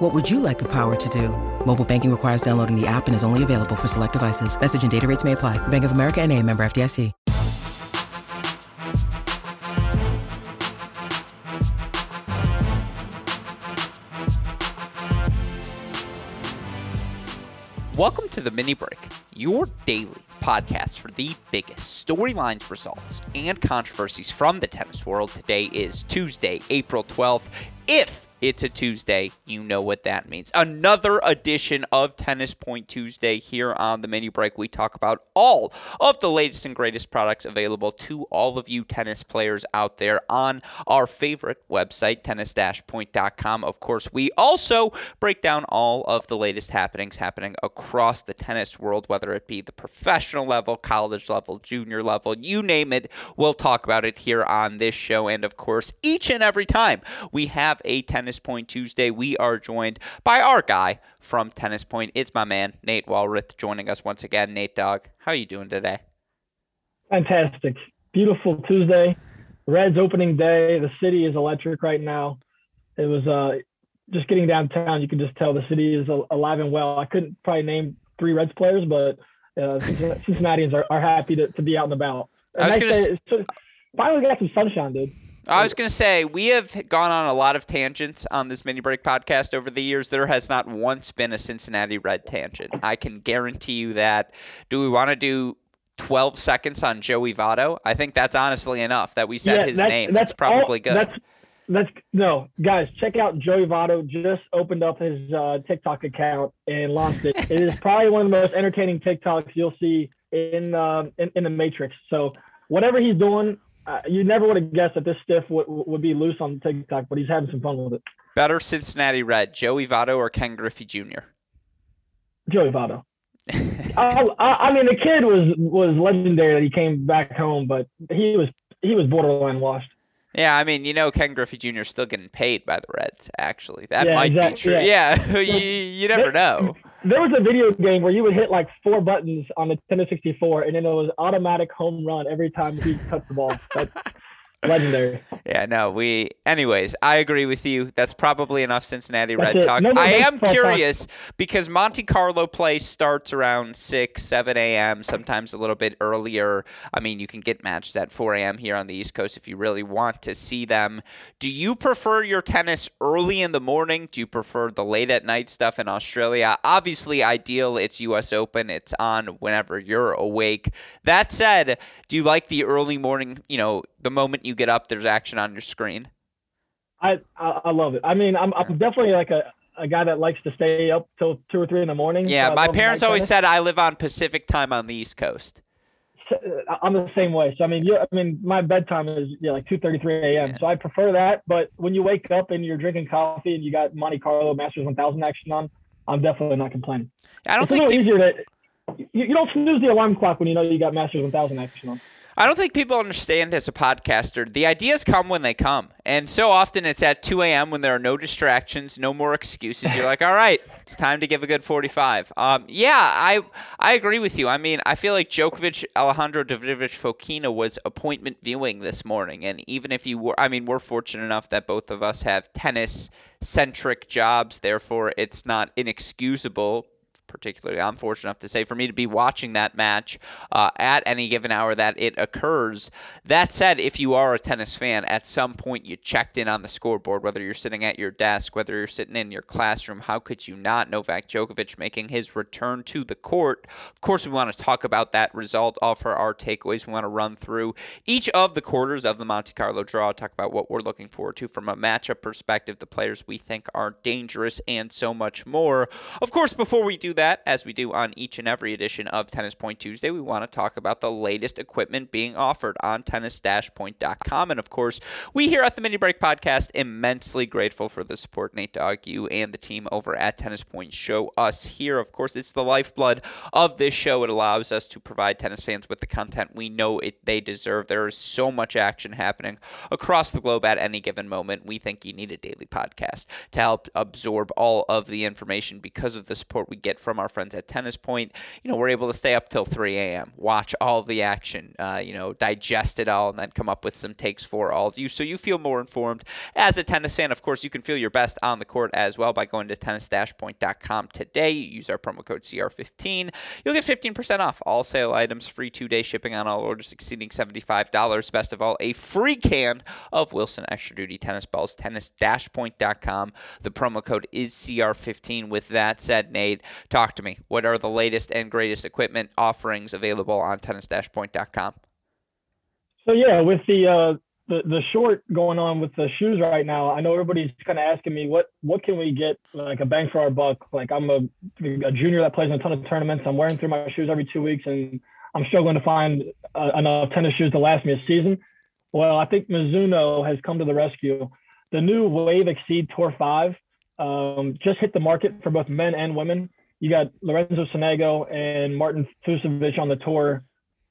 What would you like the power to do? Mobile banking requires downloading the app and is only available for select devices. Message and data rates may apply. Bank of America and a member FDIC. Welcome to the Mini Break, your daily podcast for the biggest storylines, results, and controversies from the tennis world. Today is Tuesday, April 12th. If it's a Tuesday. You know what that means. Another edition of Tennis Point Tuesday here on the mini break. We talk about all of the latest and greatest products available to all of you tennis players out there on our favorite website, tennis-point.com. Of course, we also break down all of the latest happenings happening across the tennis world, whether it be the professional level, college level, junior level, you name it. We'll talk about it here on this show. And of course, each and every time we have a tennis Tennis Point Tuesday. We are joined by our guy from Tennis Point. It's my man, Nate Walroth, joining us once again. Nate Dog, how are you doing today? Fantastic. Beautiful Tuesday. Reds opening day. The city is electric right now. It was uh, just getting downtown. You can just tell the city is alive and well. I couldn't probably name three Reds players, but uh, Cincinnatians are, are happy to, to be out and about. And I was nice gonna... So, finally got some sunshine, dude. I was going to say, we have gone on a lot of tangents on this mini break podcast over the years. There has not once been a Cincinnati Red tangent. I can guarantee you that. Do we want to do 12 seconds on Joey Votto? I think that's honestly enough that we said yeah, his that's, name. That's, that's probably all, good. That's, that's no, guys, check out Joey Votto. Just opened up his uh, TikTok account and launched it. it is probably one of the most entertaining TikToks you'll see in, uh, in, in the Matrix. So whatever he's doing, uh, you never would have guessed that this stiff would, would be loose on TikTok, but he's having some fun with it. Better Cincinnati Red, Joey Votto or Ken Griffey Jr. Joey Votto. I, I, mean, the kid was was legendary that he came back home, but he was he was borderline washed. Yeah, I mean, you know, Ken Griffey Jr. is still getting paid by the Reds. Actually, that yeah, might exactly, be true. Yeah, yeah. you, you never know there was a video game where you would hit like four buttons on the Nintendo 64, and then it was automatic home run every time he touched the ball. legendary. Yeah, no, we. Anyways, I agree with you. That's probably enough Cincinnati That's Red it. talk. No, no, I am curious talk. because Monte Carlo play starts around six, seven a.m. Sometimes a little bit earlier. I mean, you can get matches at four a.m. here on the East Coast if you really want to see them. Do you prefer your tennis early in the morning? Do you prefer the late at night stuff in Australia? Obviously, ideal. It's U.S. Open. It's on whenever you're awake. That said, do you like the early morning? You know, the moment you get up, there's action on your screen. I I, I love it. I mean, I'm I'm definitely like a a guy that likes to stay up till two or three in the morning. Yeah, my parents always said I live on Pacific time on the East Coast. Uh, I'm the same way. So I mean, you I mean, my bedtime is yeah, like 2:33 a.m. Yeah. So I prefer that. But when you wake up and you're drinking coffee and you got Monte Carlo Masters 1000 action on, I'm definitely not complaining. I don't it's think a little easier to you, you don't snooze the alarm clock when you know you got Masters 1000 action on. I don't think people understand as a podcaster, the ideas come when they come. And so often it's at 2 a.m. when there are no distractions, no more excuses. You're like, all right, it's time to give a good 45. Um, yeah, I I agree with you. I mean, I feel like Djokovic, Alejandro Davidovich Fokina was appointment viewing this morning. And even if you were, I mean, we're fortunate enough that both of us have tennis centric jobs. Therefore, it's not inexcusable particularly I'm fortunate enough to say for me to be watching that match uh, at any given hour that it occurs. That said, if you are a tennis fan, at some point you checked in on the scoreboard, whether you're sitting at your desk, whether you're sitting in your classroom. How could you not? Novak Djokovic making his return to the court. Of course, we want to talk about that result, offer our takeaways. We want to run through each of the quarters of the Monte Carlo draw, talk about what we're looking forward to from a matchup perspective, the players we think are dangerous, and so much more. Of course, before we do that, that, as we do on each and every edition of Tennis Point Tuesday, we want to talk about the latest equipment being offered on tennis-point.com. And of course, we here at the Mini Break Podcast immensely grateful for the support Nate Dogg, you and the team over at Tennis Point show us here. Of course, it's the lifeblood of this show. It allows us to provide tennis fans with the content we know it they deserve. There is so much action happening across the globe at any given moment. We think you need a daily podcast to help absorb all of the information because of the support we get from our friends at Tennis Point. You know, we're able to stay up till 3 a.m., watch all the action, uh, you know, digest it all, and then come up with some takes for all of you so you feel more informed as a tennis fan. Of course, you can feel your best on the court as well by going to tennis-point.com today. Use our promo code CR15. You'll get 15% off all sale items, free two-day shipping on all orders exceeding $75. Best of all, a free can of Wilson Extra Duty tennis balls, tennis-point.com. The promo code is CR15. With that said, Nate, talk to me. What are the latest and greatest equipment offerings available on tennis-point.com? So yeah, with the uh, the the short going on with the shoes right now, I know everybody's kind of asking me what what can we get like a bang for our buck. Like I'm a, a junior that plays in a ton of tournaments. I'm wearing through my shoes every two weeks, and I'm struggling to find uh, enough tennis shoes to last me a season. Well, I think Mizuno has come to the rescue. The new Wave Exceed Tour 5 um, just hit the market for both men and women. You got Lorenzo Sonego and Martin Fucsovics on the tour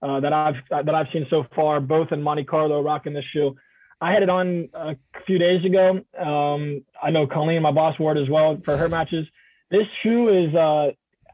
uh, that I've that I've seen so far, both in Monte Carlo rocking this shoe. I had it on a few days ago. Um, I know Colleen, my boss, wore it as well for her matches. This shoe is, uh,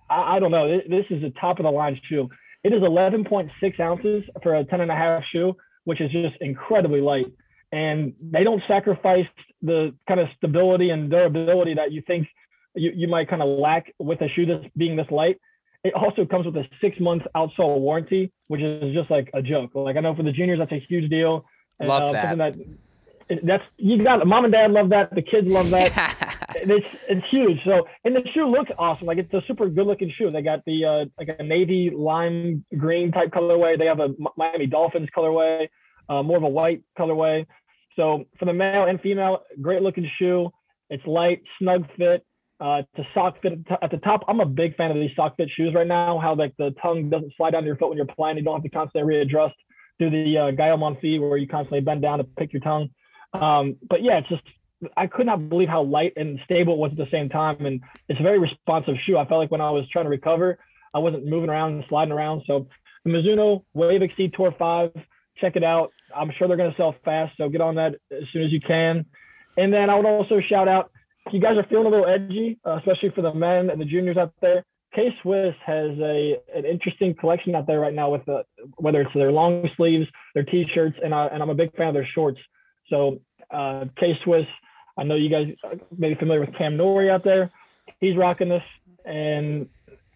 I, I, don't know, this is a top of the line shoe. It is 11.6 ounces for a 10 and a half shoe, which is just incredibly light. And they don't sacrifice the kind of stability and durability that you think you, you might kind of lack with a shoe that's being this light. It also comes with a six month outsole warranty, which is just like a joke. Like I know for the juniors, that's a huge deal. Love uh, that. that that's you got mom and dad love that. The kids love that. it's it's huge. So and the shoe looks awesome. Like it's a super good looking shoe. They got the uh, like a navy lime green type colorway. They have a Miami Dolphins colorway, uh, more of a white colorway. So for the male and female, great looking shoe. It's light, snug fit. Uh, to sock fit at the top. I'm a big fan of these sock fit shoes right now. How like the tongue doesn't slide down your foot when you're playing. You don't have to constantly readjust. Do the uh, Gael Monfils where you constantly bend down to pick your tongue. Um, but yeah, it's just I could not believe how light and stable it was at the same time, and it's a very responsive shoe. I felt like when I was trying to recover, I wasn't moving around and sliding around. So the Mizuno Wave Exceed Tour Five, check it out. I'm sure they're going to sell fast, so get on that as soon as you can. And then I would also shout out you guys are feeling a little edgy, uh, especially for the men and the juniors out there. K Swiss has a an interesting collection out there right now with the whether it's their long sleeves, their t-shirts, and I and I'm a big fan of their shorts. So uh, K Swiss, I know you guys may be familiar with Cam Norrie out there. He's rocking this. And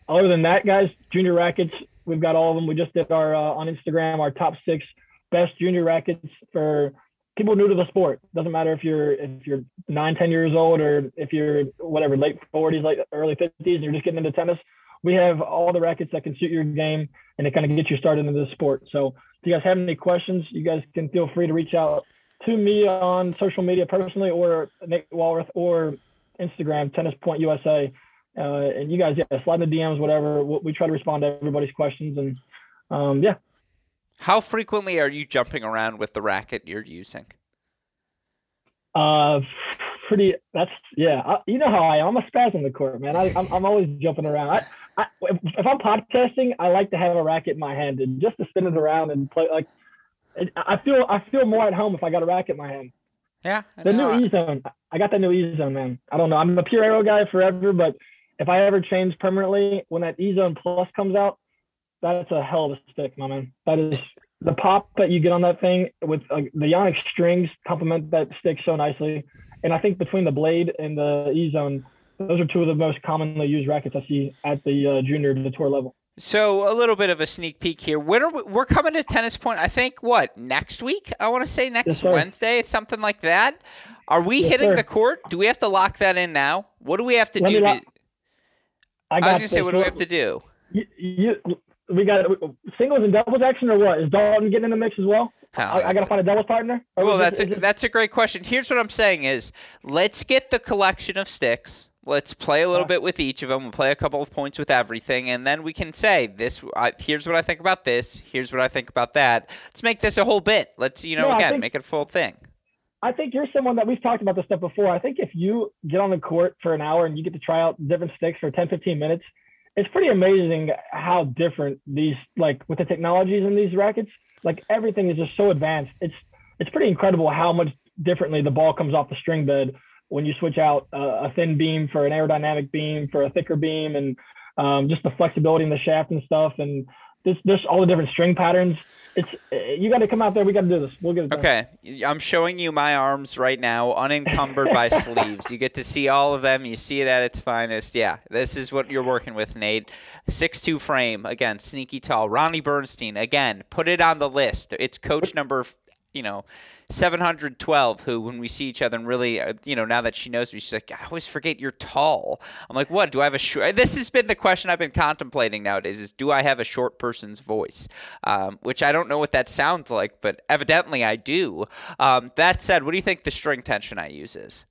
other than that, guys, junior rackets, we've got all of them. We just did our uh, on Instagram our top six best junior rackets for people new to the sport. Doesn't matter if you're if you're nine, ten years old or if you're whatever late 40s, like early 50s, and you're just getting into tennis. We have all the rackets that can suit your game and it kind of gets you started into the sport. So if you guys have any questions, you guys can feel free to reach out to me on social media personally or Nick Walroth or Instagram, Tennis Point USA. Uh, and you guys, yeah, slide in the DMs, whatever. We, we try to respond to everybody's questions. And um, yeah. How frequently are you jumping around with the racket you're using? Uh, pretty. That's yeah. I, you know how I am. I'm a spaz on the court, man. I, I'm, I'm always jumping around. I, I, if I'm podcasting, I like to have a racket in my hand and just to spin it around and play. Like I feel I feel more at home if I got a racket in my hand. Yeah. The new E zone. I got that new E zone, man. I don't know. I'm a Pure Aero guy forever, but if I ever change permanently, when that E zone plus comes out, that's a hell of a stick, my man. That is the pop that you get on that thing with uh, the Yonex strings complement that stick so nicely. And I think between the blade and the E zone, those are two of the most commonly used rackets I see at the uh, junior to the tour level. So a little bit of a sneak peek here. When are we, we're coming to Tennis Point? I think what next week? I want to say next yes, Wednesday, something like that. Are we yes, hitting sir. the court? Do we have to lock that in now? What do we have to Let do? To, I, I, was gonna say, what do we have to do? You, you, we got singles and doubles action, or what? Is Dalton getting in the mix as well? Oh, I, I got to find a doubles partner. Well, that's a, that's a great question. Here's what I'm saying: is let's get the collection of sticks Let's play a little bit with each of them. We'll play a couple of points with everything, and then we can say this. Uh, here's what I think about this. Here's what I think about that. Let's make this a whole bit. Let's you know No, again think- make it a full thing. I think you're someone that we've talked about this stuff before. I think if you get on the court for an hour and you get to try out different sticks for 10, 15 minutes, it's pretty amazing how different these like with the technologies in these rackets, like everything is just so advanced. It's it's pretty incredible how much differently the ball comes off the string bed when you switch out uh, a thin beam for an aerodynamic beam for a thicker beam and um, just the flexibility in the shaft and stuff and this this all the different string patterns. It's uh, you got to come out there. We got to do this. We'll get it done. Okay, I'm showing you my arms right now, unencumbered by sleeves. You get to see all of them. You see it at its finest. Yeah, this is what you're working with, Nate. Six-two frame again, sneaky tall. Ronnie Bernstein again. Put it on the list. It's coach number, you know, 712. Who, when we see each other, and really, uh, you know, now that she knows me, she's like, I always forget you're tall. I'm like, what? Do I have a short? This has been the question I've been contemplating nowadays: is do I have a short person's voice? Um, which I don't know what that sounds like, but evidently I do. Um, that said, what do you think the string tension I use is?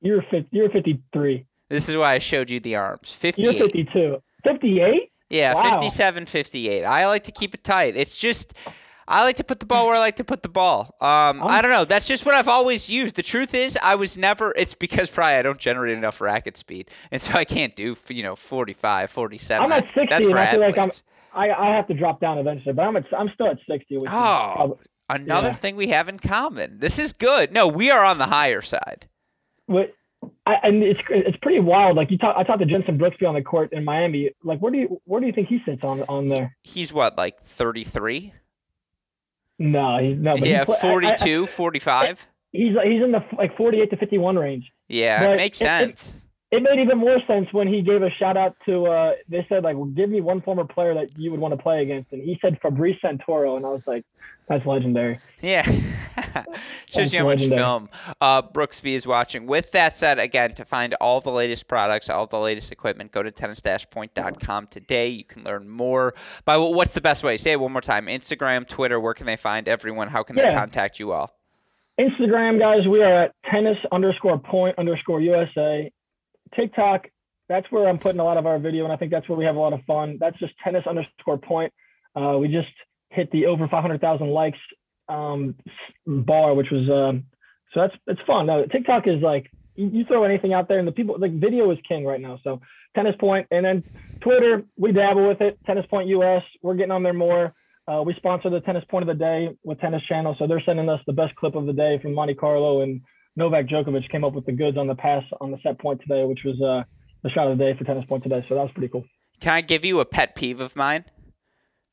You're 50, you're 53. This is why I showed you the arms. You're 52. 58? Yeah, Wow. 57, 58. I like to keep it tight. It's just, I like to put the ball where I like to put the ball. Um, I don't know. That's just what I've always used. The truth is, I was never, it's because probably I don't generate enough racket speed. And so I can't do, you know, 45, 47. I'm at That's- 60 That's and for I feel like I'm. I, I have to drop down eventually, but I'm at, I'm still at 60. Which is Oh, probably- another yeah. thing we have in common. This is good. No, we are on the higher side. But I, and it's it's pretty wild. Like you talk, I talked to Jensen Brooksby on the court in Miami. Like, where do you where do you think he sits on on there? He's what, like 33? No, he's no. Yeah, he play- I- I- 42, 45? he's he's in the like 48 to 51 range. Yeah, but it makes it- it- sense. It made even more sense when he gave a shout out to. Uh, they said like, well, give me one former player that you would want to play against, and he said Fabrice Santoro, and I was like, that's legendary. Yeah. Shows you how much film uh, Brooksby is watching. With that said, again, to find all the latest products, all the latest equipment, go to tennis-point.com today. You can learn more. By what's the best way? Say it one more time. Instagram, Twitter. Where can they find everyone? How can they Yeah. contact you all? Instagram guys, we are at tennis underscore point underscore USA. TikTok, that's where I'm putting a lot of our video, and I think that's where we have a lot of fun. That's just tennis underscore point. Uh, we just hit the over 500,000 likes um, bar, which was um, so that's it's fun. No, TikTok is like you, you throw anything out there, and the people like video is king right now. So tennis point, and then Twitter, we dabble with it. Tennis point US, we're getting on there more. Uh, we sponsor the tennis point of the day with Tennis Channel, so they're sending us the best clip of the day from Monte Carlo and Novak Djokovic came up with the goods on the pass on the set point today, which was uh, the shot of the day for Tennis Point today. So that was pretty cool. Can I give you a pet peeve of mine?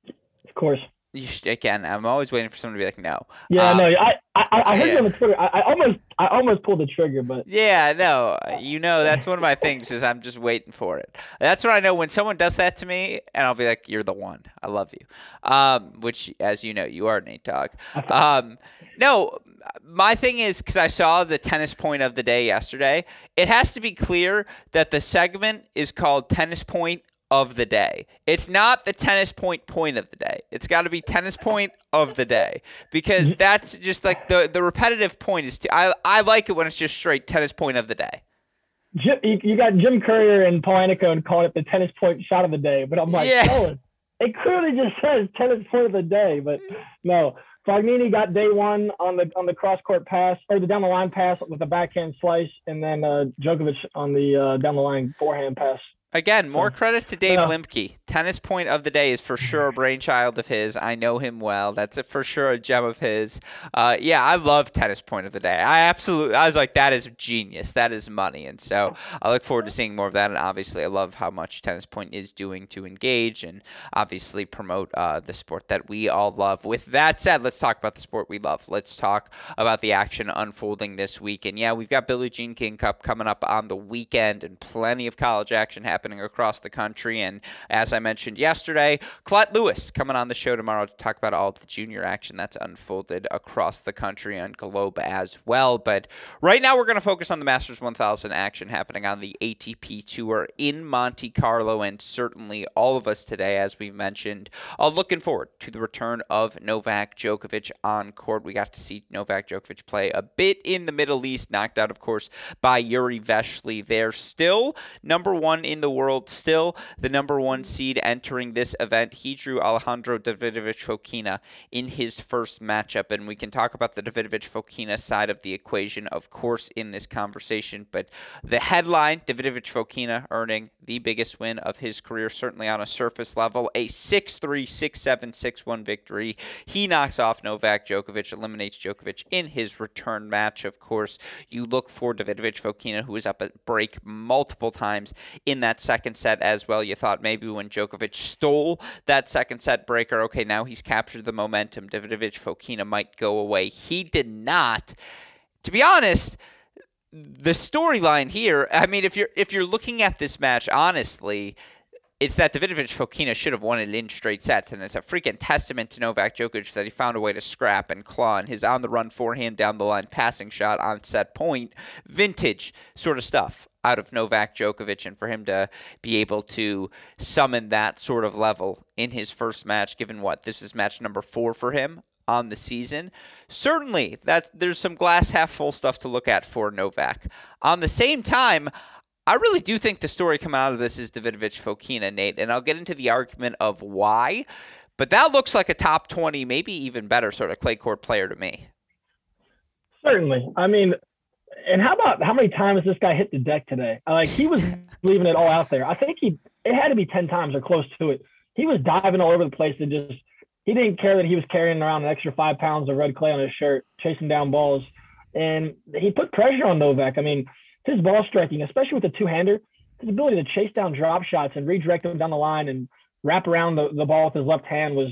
Of course. You should, again, I'm always waiting for someone to be like, no. Yeah, Uh, no, I I, I heard yeah. you on the Twitter. I, I almost I almost pulled the trigger, but Yeah, no, you know that's one of my things is I'm just waiting for it. That's what I know when someone does that to me, and I'll be like, "You're the one. I love you," um, which, as you know, you are Nate Dogg. Um, no, my thing is because I saw the tennis point of the day yesterday. It has to be clear that the segment is called tennis point of the day. It's not the tennis point point of the day. It's got to be tennis point of the day because that's just like the the repetitive point is. Too, I I like it when it's just straight tennis point of the day. Jim, you, got Jim Courier and Paul Annacone calling it the tennis point shot of the day. But I'm like, Yeah. no, it clearly just says tennis point of the day. But no, Fognini got day one on the on the cross court pass or the down the line pass with a backhand slice, and then uh, Djokovic on the uh, down the line forehand pass. Again, more credit to Dave Yeah. Limke. Tennis point of the day is for sure a brainchild of his. I know him well. That's a, for sure a gem of his. Uh, yeah, I love tennis point of the day. I absolutely, I was like, that is genius. That is money. And so I look forward to seeing more of that. And obviously, I love how much tennis point is doing to engage and obviously promote uh, the sport that we all love. With that said, let's talk about the sport we love. Let's talk about the action unfolding this week. And yeah, we've got Billie Jean King Cup coming up on the weekend and plenty of college action happening happening across the country. And as I mentioned yesterday, Klett Lewis coming on the show tomorrow to talk about all the junior action that's unfolded across the country and globe as well. But right now, we're going to focus on the Masters 1000 action happening on the ATP Tour in Monte Carlo. And certainly all of us today, as we've mentioned, are looking forward to the return of Novak Djokovic on court. We got to see Novak Djokovic play a bit in the Middle East, knocked out, of course, by Yuri Vesely. They're still number one in the world, still the number one seed entering this event. He drew Alejandro Davidovich Fokina in his first matchup, and we can talk about the Davidovich Fokina side of the equation, of course, in this conversation. But the headline Davidovich Fokina earning the biggest win of his career, certainly on a surface level, a 6 3, 6 7, 6 1 victory. He knocks off Novak Djokovic, eliminates Djokovic in his return match. Of course, you look for Davidovich Fokina, who was up at break multiple times in that second set as well. You thought maybe when Djokovic stole that second set breaker, okay, now he's captured the momentum. Davidovich Fokina might go away. He did not. To be honest, the storyline here, I mean, if you're if you're looking at this match honestly, it's that Davidovich Fokina should have won it in straight sets, and it's a freaking testament to Novak Djokovic that he found a way to scrap and claw and his on the run forehand down the line passing shot on set point, vintage sort of stuff out of Novak Djokovic, and for him to be able to summon that sort of level in his first match, given what this is match number four for him on the season. Certainly, that there's some glass half full stuff to look at for Novak. On the same time, I really do think the story coming out of this is Davidovich Fokina, Nate, and I'll get into the argument of why. But that looks like a top 20, maybe even better sort of clay court player to me. Certainly. I mean, and how about how many times this guy hit the deck today? Like he was leaving it all out there. I think he it had to be 10 times or close to it. He was diving all over the place and just he didn't care that he was carrying around an extra five pounds of red clay on his shirt, chasing down balls. And he put pressure on Novak. I mean, his ball striking, especially with the two hander, his ability to chase down drop shots and redirect them down the line and wrap around the, the ball with his left hand was,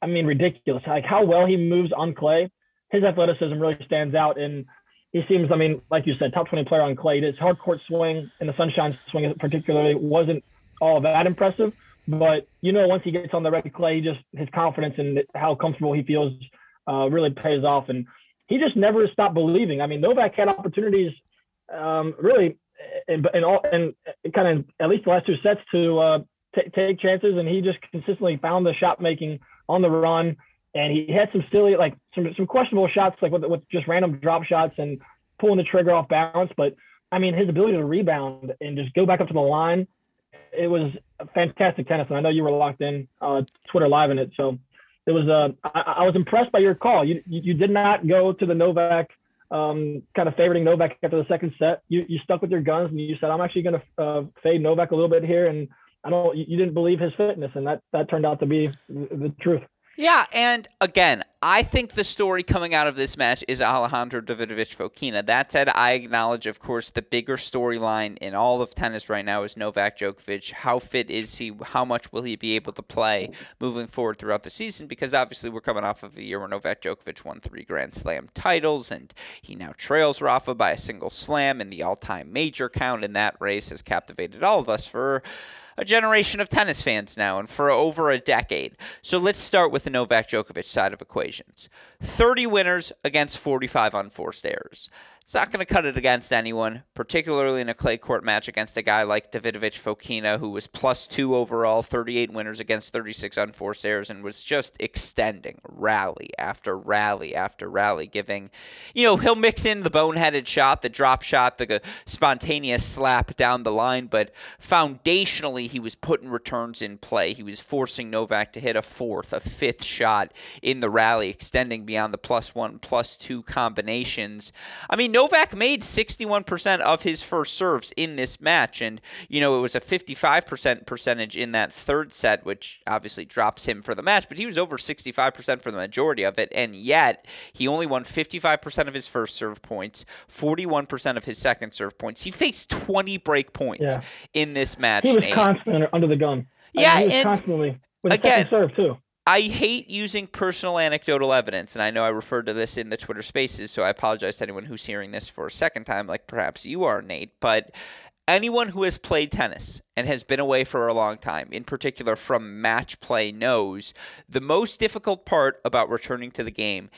I mean, ridiculous. Like how well he moves on clay, his athleticism really stands out. And he seems, I mean, like you said, top 20 player on clay. His hard court swing and the sunshine swing particularly wasn't all that impressive. But, you know, once he gets on the red clay, just his confidence and how comfortable he feels uh, really pays off. And he just never stopped believing. I mean, Novak had opportunities um, really and all and kind of at least the last two sets to uh, t- take chances, and he just consistently found the shot making on the run, and he had some silly like some some questionable shots like with, with just random drop shots and pulling the trigger off balance, but I mean his ability to rebound and just go back up to the line, it was fantastic tennis, and I know you were locked in uh, Twitter live in it, so it was uh I, I was impressed by your call. You you did not go to the Novak um, kind of favoring Novak after the second set. You you stuck with your guns and you said, I'm actually going to uh, fade Novak a little bit here, and I don't. You didn't believe his fitness, and that that turned out to be the truth. Yeah, and again, I think the story coming out of this match is Alejandro Davidovich Fokina. That said, I acknowledge, of course, the bigger storyline in all of tennis right now is Novak Djokovic. How fit is he? How much will he be able to play moving forward throughout the season? Because obviously, we're coming off of a year where Novak Djokovic won three Grand Slam titles, and he now trails Rafa by a single slam in the all time major count, and that race has captivated all of us for a generation of tennis fans now and for over a decade. So let's start with the Novak Djokovic side of equations 30 winners against 45 unforced errors. It's not going to cut it against anyone, particularly in a clay court match against a guy like Davidovich Fokina, who was plus two overall, 38 winners against 36 unforced errors, and was just extending rally after rally after rally, giving, you know, he'll mix in the boneheaded shot, the drop shot, the spontaneous slap down the line, but foundationally, he was putting returns in play. He was forcing Novak to hit a fourth, a fifth shot in the rally, extending beyond the plus one, plus two combinations. I mean, Novak made 61% of his first serves in this match, and you know it was a 55% percentage in that third set, which obviously drops him for the match. But he was over 65% for the majority of it, and yet he only won 55% of his first serve points, 41% of his second serve points. He faced 20 break points yeah. in this match. He was constantly under the gun. Yeah, I mean, and constantly with again, serve too. I hate using personal anecdotal evidence, and I know I referred to this in the Twitter spaces, so I apologize to anyone who's hearing this for a second time, like perhaps you are, Nate. But anyone who has played tennis and has been away for a long time, in particular from match play, knows the most difficult part about returning to the game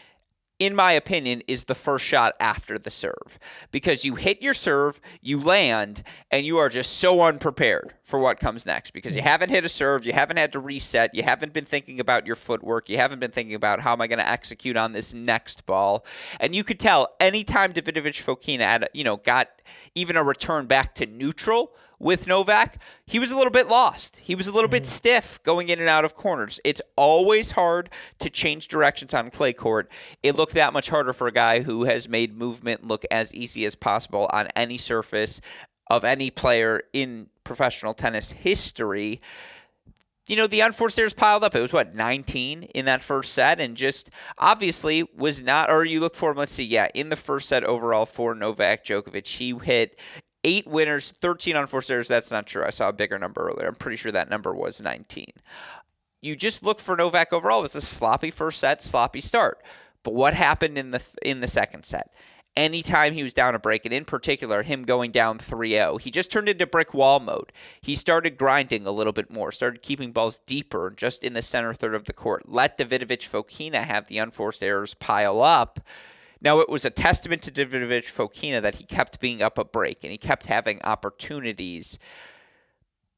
in my opinion, is the first shot after the serve. Because you hit your serve, you land, and you are just so unprepared for what comes next. Because you mm-hmm. haven't hit a serve, you haven't had to reset, you haven't been thinking about your footwork, you haven't been thinking about how am I going to execute on this next ball. And you could tell anytime Davidovich Fokina had, you know, got even a return back to neutral with Novak, he was a little bit lost. He was a little bit mm-hmm. stiff going in and out of corners. It's always hard to change directions on clay court. It looked that much harder for a guy who has made movement look as easy as possible on any surface of any player in professional tennis history you know, the unforced errors piled up. It was what, 19 in that first set, and just obviously was not, or you look for him, let's see, yeah, in the first set overall for Novak Djokovic, he hit eight winners, 13 unforced errors. That's not true. I saw a bigger number earlier. I'm pretty sure that number was 19. You just look for Novak overall. It was a sloppy first set, sloppy start. But what happened in the in the second set? Anytime he was down a break, and in particular, him going down 3 0, he just turned into brick wall mode. He started grinding a little bit more, started keeping balls deeper just in the center third of the court. Let Davidovich Fokina have the unforced errors pile up now, it was a testament to Davidovich Fokina that he kept being up a break and he kept having opportunities.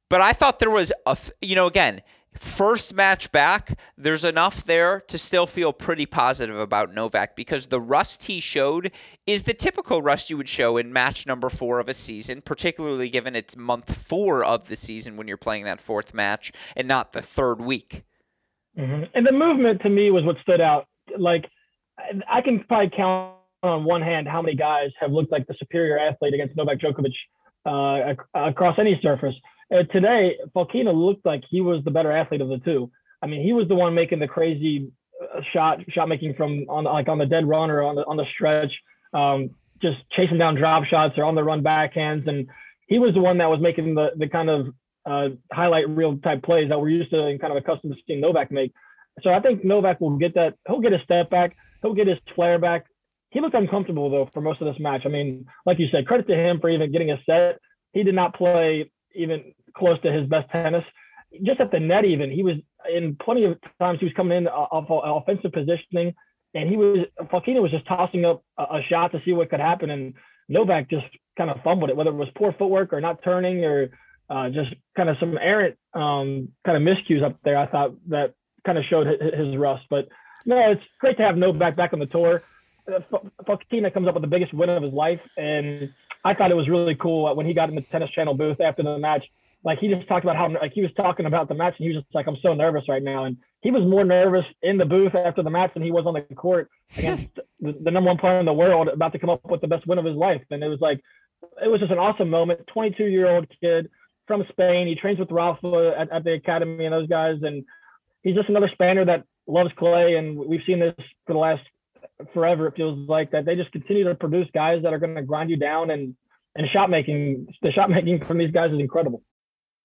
But I thought there was a, you know, again, first match back, there's enough there to still feel pretty positive about Novak because the rust he showed is the typical rust you would show in match number four of a season, particularly given it's month four of the season when you're playing that fourth match and not the third week. Mm-hmm. And the movement to me was what stood out. Like, I can probably count on one hand how many guys have looked like the superior athlete against Novak Djokovic uh, across any surface. Uh, today, Fokina looked like he was the better athlete of the two. I mean, he was the one making the crazy uh, shot shot making from on like on the dead run or on the on the stretch, um, just chasing down drop shots or on the run backhands, and he was the one that was making the the kind of uh, highlight reel type plays that we're used to and kind of accustomed to seeing Novak make. So I think Novak will get that. He'll get a step back he'll get his flair back. He looked uncomfortable though for most of this match. I mean, like you said, credit to him for even getting a set. He did not play even close to his best tennis. Just at the net, even he was in plenty of times he was coming in off offensive positioning, and he was Fokina was just tossing up a, shot to see what could happen, and Novak just kind of fumbled it, whether it was poor footwork or not turning or uh, just kind of some errant um, kind of miscues up there. I thought that kind of showed his rust, but no, it's great to have Novak back on the tour. Uh, Fokina comes up with the biggest win of his life, and I thought it was really cool when he got in the Tennis Channel booth after the match. Like he just talked about how like he was talking about the match, and he was just like, "I'm so nervous right now." And he was more nervous in the booth after the match than he was on the court against the, the number one player in the world, about to come up with the best win of his life. And it was like, it was just an awesome moment. 22 year old kid from Spain. He trains with Rafa at, at the academy and those guys, and he's just another Spaniard that loves clay, and we've seen this for the last forever. It feels like that they just continue to produce guys that are going to grind you down, and and shot making. The shot making from these guys is incredible.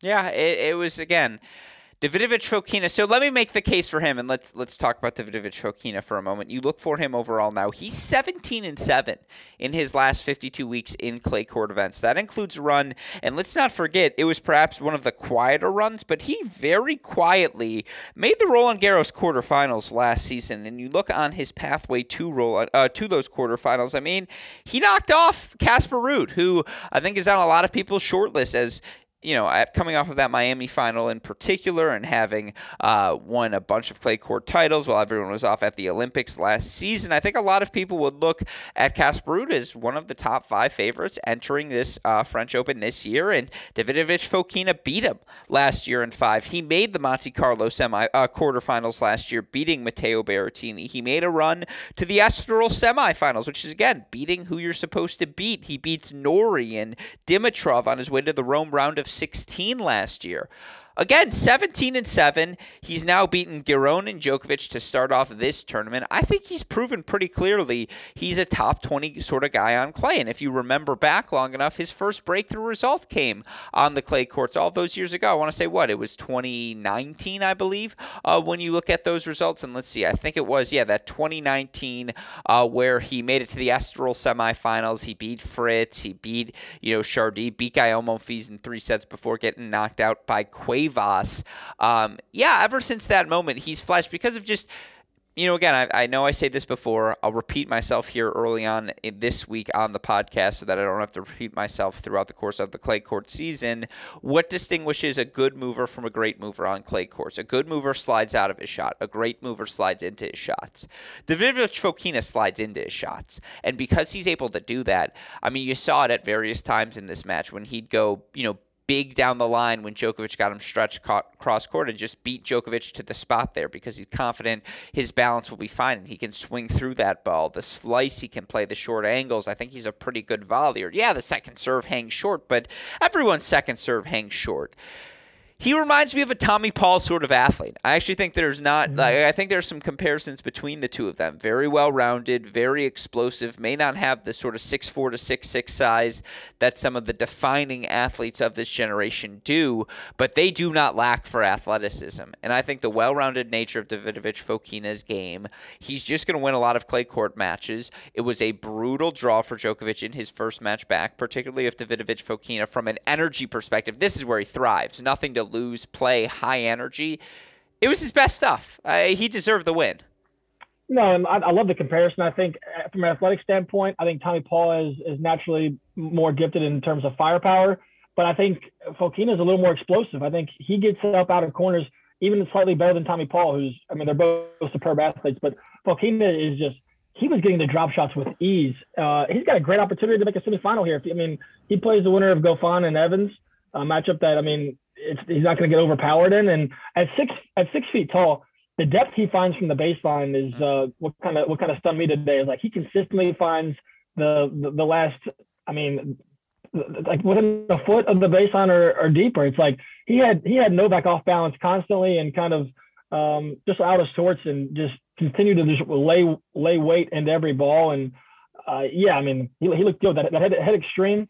Yeah, it, it was again Davidovich Fokina. So let me make the case for him, and let's let's talk about Davidovich Fokina for a moment. You look for him overall now. He's 17 and seven in his last 52 weeks in clay court events. That includes run, and let's not forget it was perhaps one of the quieter runs, but he very quietly made the Roland Garros quarterfinals last season. And you look on his pathway to roll uh, to those quarterfinals. I mean, he knocked off Casper Ruud, who I think is on a lot of people's short list as you know, coming off of that Miami final in particular and having uh, won a bunch of clay court titles while everyone was off at the Olympics last season, I think a lot of people would look at Casper Ruud as one of the top five favorites entering this uh, French Open this year. And Davidovich Fokina beat him last year in five. He made the Monte Carlo semi uh, quarterfinals last year, beating Matteo Berrettini. He made a run to the Estoril semifinals, which is again beating who you're supposed to beat. He beats Norrie and Dimitrov on his way to the Rome round of 16 last year. Again, 17 and 7. He's now beaten Giron and Djokovic to start off this tournament. I think he's proven pretty clearly he's a top 20 sort of guy on clay. And if you remember back long enough, his first breakthrough result came on the clay courts all those years ago. I want to say what? It was 2019, I believe, uh, when you look at those results. And let's see, I think it was, yeah, that 2019 uh, where he made it to the Estoril semifinals. He beat Fritz, he beat, you know, Chardy, beat Gael Monfils in three sets before getting knocked out by Quavo Rivas. Um, yeah, ever since that moment, he's flashed because of just you know, again, I, I, know I say this before. I'll repeat myself here early on this week on the podcast so that I don't have to repeat myself throughout the course of the clay court season. What distinguishes a good mover from a great mover on clay courts? A good mover slides out of his shot. A great mover slides into his shots. The Davidovich Fokina slides into his shots. And because he's able to do that, I mean, you saw it at various times in this match when he'd go, you know, big down the line when Djokovic got him stretched cross court and just beat Djokovic to the spot there because he's confident his balance will be fine and he can swing through that ball. The slice, he can play the short angles. I think he's a pretty good volleyer. Yeah, the second serve hangs short, but everyone's second serve hangs short he reminds me of a Tommy Paul sort of athlete. I actually think there's not mm-hmm. like I think there's some comparisons between the two of them. Very well rounded, very explosive, may not have the sort of six four to six six size that some of the defining athletes of this generation do, but they do not lack for athleticism. And I think the well rounded nature of Davidovich Fokina's game, he's just gonna win a lot of clay court matches. It was a brutal draw for Djokovic in his first match back, particularly if Davidovich Fokina from an energy perspective, this is where he thrives. Nothing to lose, play, high energy. It was his best stuff. Uh, he deserved the win. No, I, I, love the comparison. I think uh, from an athletic standpoint, I think Tommy Paul is is naturally more gifted in terms of firepower, but I think Fokina is a little more explosive. I think he gets up out of corners even slightly better than Tommy Paul, who's I mean they're both superb athletes, but Fokina is just he was getting the drop shots with ease. Uh, he's got a great opportunity to make a semifinal here. I mean, he plays the winner of Goffin and Evans, a matchup that I mean he's not going to get overpowered in. And at six at six feet tall, the depth he finds from the baseline is uh, what kind of what kind of stunned me today is like he consistently finds the the, the last. I mean, like within a foot of the baseline or, or deeper. It's like he had he had Novak off balance constantly and kind of um, just out of sorts and just continued to just lay lay weight into every ball. And uh, yeah, I mean, he, he looked good. That, that head, head extreme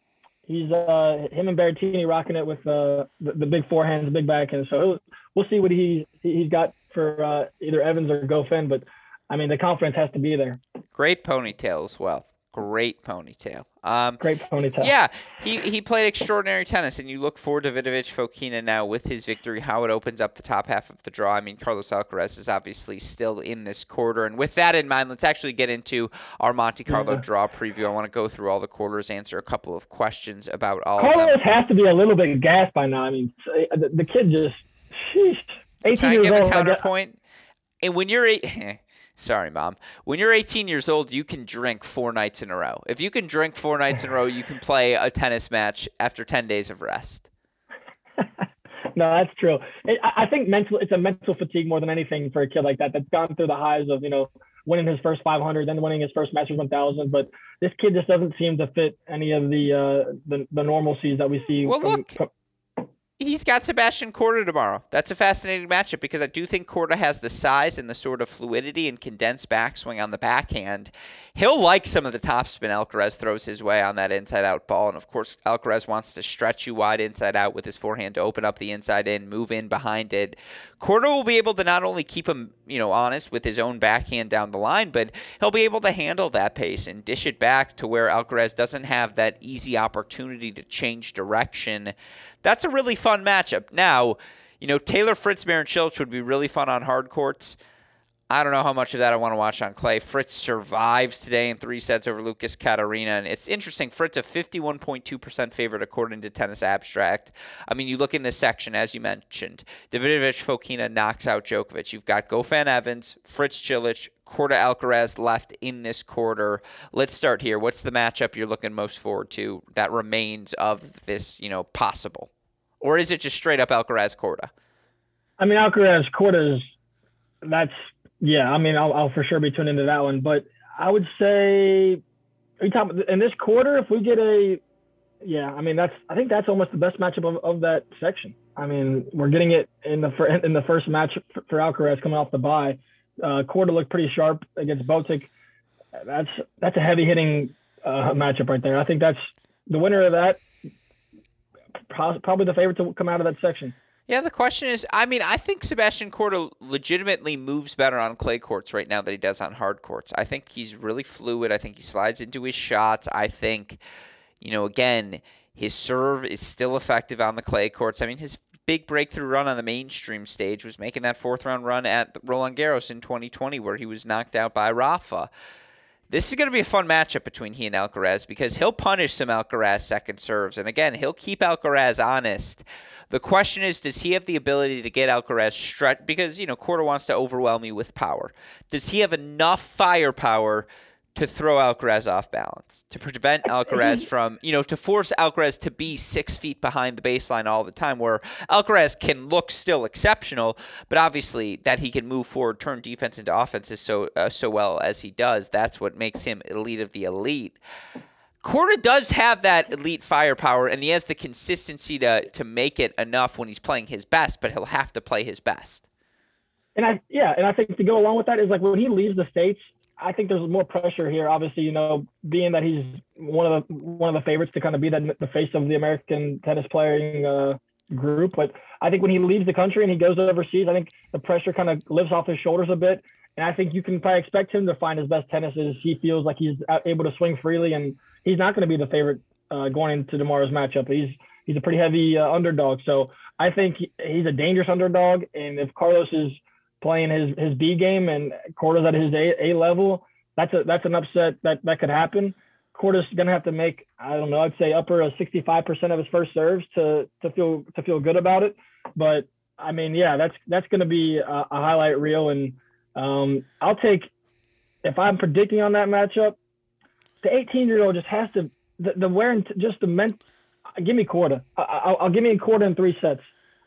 he's uh him and Berrettini rocking it with uh the, the big forehands, big backhand. So we'll see what he he's got for uh, either Evans or Goffin, but I mean the confidence has to be there. Great ponytail as well. Great ponytail. Um, Great ponytail. Yeah, he, he played extraordinary tennis, and you look forward to Davidovich Fokina now with his victory, how it opens up the top half of the draw. I mean, Carlos Alcaraz is obviously still in this quarter. And with that in mind, let's actually get into our Monte Carlo yeah. draw preview. I want to go through all the quarters, answer a couple of questions about all Carlos has to be a little bit gassed by now. I mean, eh, the, the kid just, sheesh, 18 Can I years give old. a counterpoint? And when you're eight, eh, Sorry, mom. When you're 18 years old, you can drink four nights in a row. If you can drink four nights in a row, you can play a tennis match after 10 days of rest. no, that's true. I think mental it's a mental fatigue more than anything for a kid like that that's gone through the highs of you know winning his first 500, then winning his first Masters 1000. But this kid just doesn't seem to fit any of the uh, the, the normalcies that we see. Well, from, look, from, he's got Sebastian Korda tomorrow. That's a fascinating matchup because I do think Korda has the size and the sort of fluidity and condensed backswing on the backhand. He'll like some of the topspin Alcaraz throws his way on that inside out ball. And of course, Alcaraz wants to stretch you wide inside out with his forehand to open up the inside in, move in behind it. Korda will be able to not only keep him, you know, honest with his own backhand down the line, but he'll be able to handle that pace and dish it back to where Alcaraz doesn't have that easy opportunity to change direction that's a really fun matchup. Now, you know, Taylor Fritz, Marin Cilic would be really fun on hard courts. I don't know how much of that I want to watch on clay. Fritz survives today in three sets over Lucas Caterina. And it's interesting. Fritz a 51.2% favorite according to Tennis Abstract. I mean, you look in this section, as you mentioned, Davidovich Fokina knocks out Djokovic. You've got Goffin Evans, Fritz Cilic, Korda Alcaraz left in this quarter. Let's start here. What's the matchup you're looking most forward to that remains of this, you know, possible? Or is it just straight up Alcaraz Korda? I mean, Alcaraz Korda's that's yeah, I mean, I'll, I'll for sure be tuned into that one. But I would say, are you talking in this quarter? If we get a, yeah, I mean, that's I think that's almost the best matchup of, of that section. I mean, we're getting it in the in the first match for, Alcaraz coming off the bye. Uh, Korda looked pretty sharp against Botic. That's that's a heavy hitting uh, matchup right there. I think that's the winner of that. Probably the favorite to come out of that section. Yeah, the question is, I mean, I think Sebastian Korda legitimately moves better on clay courts right now than he does on hard courts. I think he's really fluid. I think he slides into his shots. I think, you know, again, his serve is still effective on the clay courts. I mean, his big breakthrough run on the mainstream stage was making that fourth round run at Roland Garros in 2020 where he was knocked out by Rafa. This is going to be a fun matchup between he and Alcaraz because he'll punish some Alcaraz second serves. And again, he'll keep Alcaraz honest. The question is, does he have the ability to get Alcaraz stretch? Because, you know, Korda wants to overwhelm you with power. Does he have enough firepower to throw Alcaraz off balance, to prevent Alcaraz from, you know, to force Alcaraz to be six feet behind the baseline all the time, where Alcaraz can look still exceptional, but obviously that he can move forward, turn defense into offense so uh, so well as he does. That's what makes him elite of the elite. Korda does have that elite firepower, and he has the consistency to to make it enough when he's playing his best, but he'll have to play his best. And I yeah, and I think to go along with that is like when he leaves the states, I think there's more pressure here. Obviously, you know, being that he's one of the one of the favorites to kind of be that the face of the American tennis playing uh, group. But I think when he leaves the country and he goes overseas, I think the pressure kind of lifts off his shoulders a bit. And I think you can probably expect him to find his best tennis as he feels like he's able to swing freely, and he's not going to be the favorite uh, going into tomorrow's matchup. He's he's a pretty heavy uh, underdog, so I think he's a dangerous underdog. And if Carlos is playing his his B game and Korda's at his A, a level, that's a that's an upset that that could happen. Korda's gonna have to make I don't know I'd say upper a 65% of his first serves to to feel to feel good about it. But I mean yeah that's that's gonna be a, a highlight reel and um, I'll take if I'm predicting on that matchup, the 18 year old just has to the, the wearing just the men. Give me Korda. I, will give me a Korda in three sets.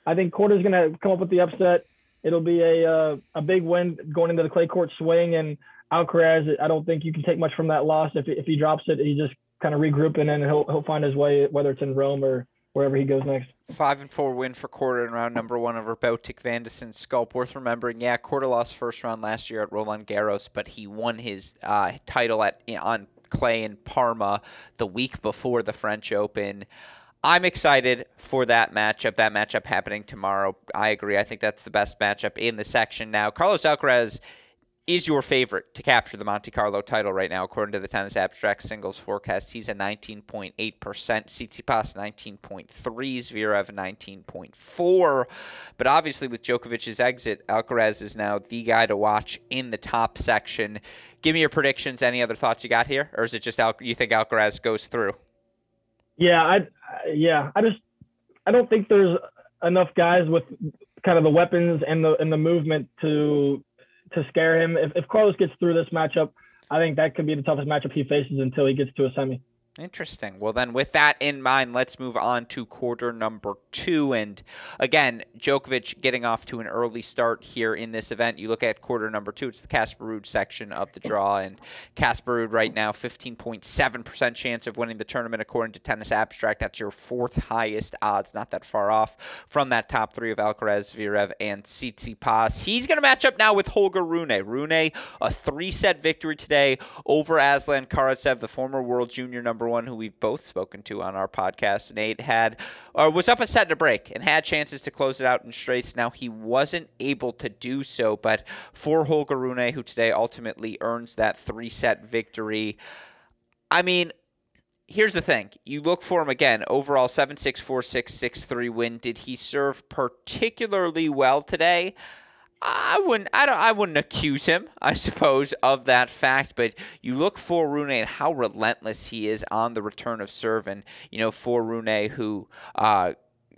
I think Korda's gonna come up with the upset it'll be a uh, a big win going into the clay court swing. And Alcaraz, I don't think you can take much from that loss. If if he drops it, he just kind of regrouping and he'll he'll find his way whether it's in Rome or wherever he goes next. Five and four win for Korda in round number one over Botic Van de Zandschulp. Worth remembering, yeah, Korda lost first round last year at Roland Garros, but he won his uh, title at on clay in Parma the week before the French Open. I'm excited for that matchup. That matchup happening tomorrow. I agree. I think that's the best matchup in the section now. Carlos Alcaraz is your favorite to capture the Monte Carlo title right now, according to the Tennis Abstract singles forecast. He's a 19.8%, Tsitsipas 19.3, Zverev 19.4. But obviously, with Djokovic's exit, Alcaraz is now the guy to watch in the top section. Give me your predictions. Any other thoughts you got here, or is it just Al- you think Alcaraz goes through? Yeah, I yeah, I just I don't think there's enough guys with kind of the weapons and the and the movement to to scare him. If if Carlos gets through this matchup, I think that could be the toughest matchup he faces until he gets to a semi. Interesting. Well, then, with that in mind, let's move on to quarter number two. And again, Djokovic getting off to an early start here in this event. You look at quarter number two, it's the Casper section of the draw. And Casper right now, 15.7% chance of winning the tournament according to Tennis Abstract. That's your fourth highest odds, not that far off from that top three of Alcaraz, Zverev, and Tsitsipas. He's going to match up now with Holger Rune. Rune, a three set victory today over Aslan Karatsev, the former world junior number one, who we've both spoken to on our podcast. Nate had or was up a set to break and had chances to close it out in straights. Now he wasn't able to do so, but for Holger Rune, who today ultimately earns that three set victory. I mean, here's the thing. You look for him again, overall 7 6 4 6 6 3 win. Did he serve particularly well today? I wouldn't. I don't. I wouldn't accuse him. I suppose of that fact. But you look for Rune and how relentless he is on the return of serve, and you know for Rune who. Uh,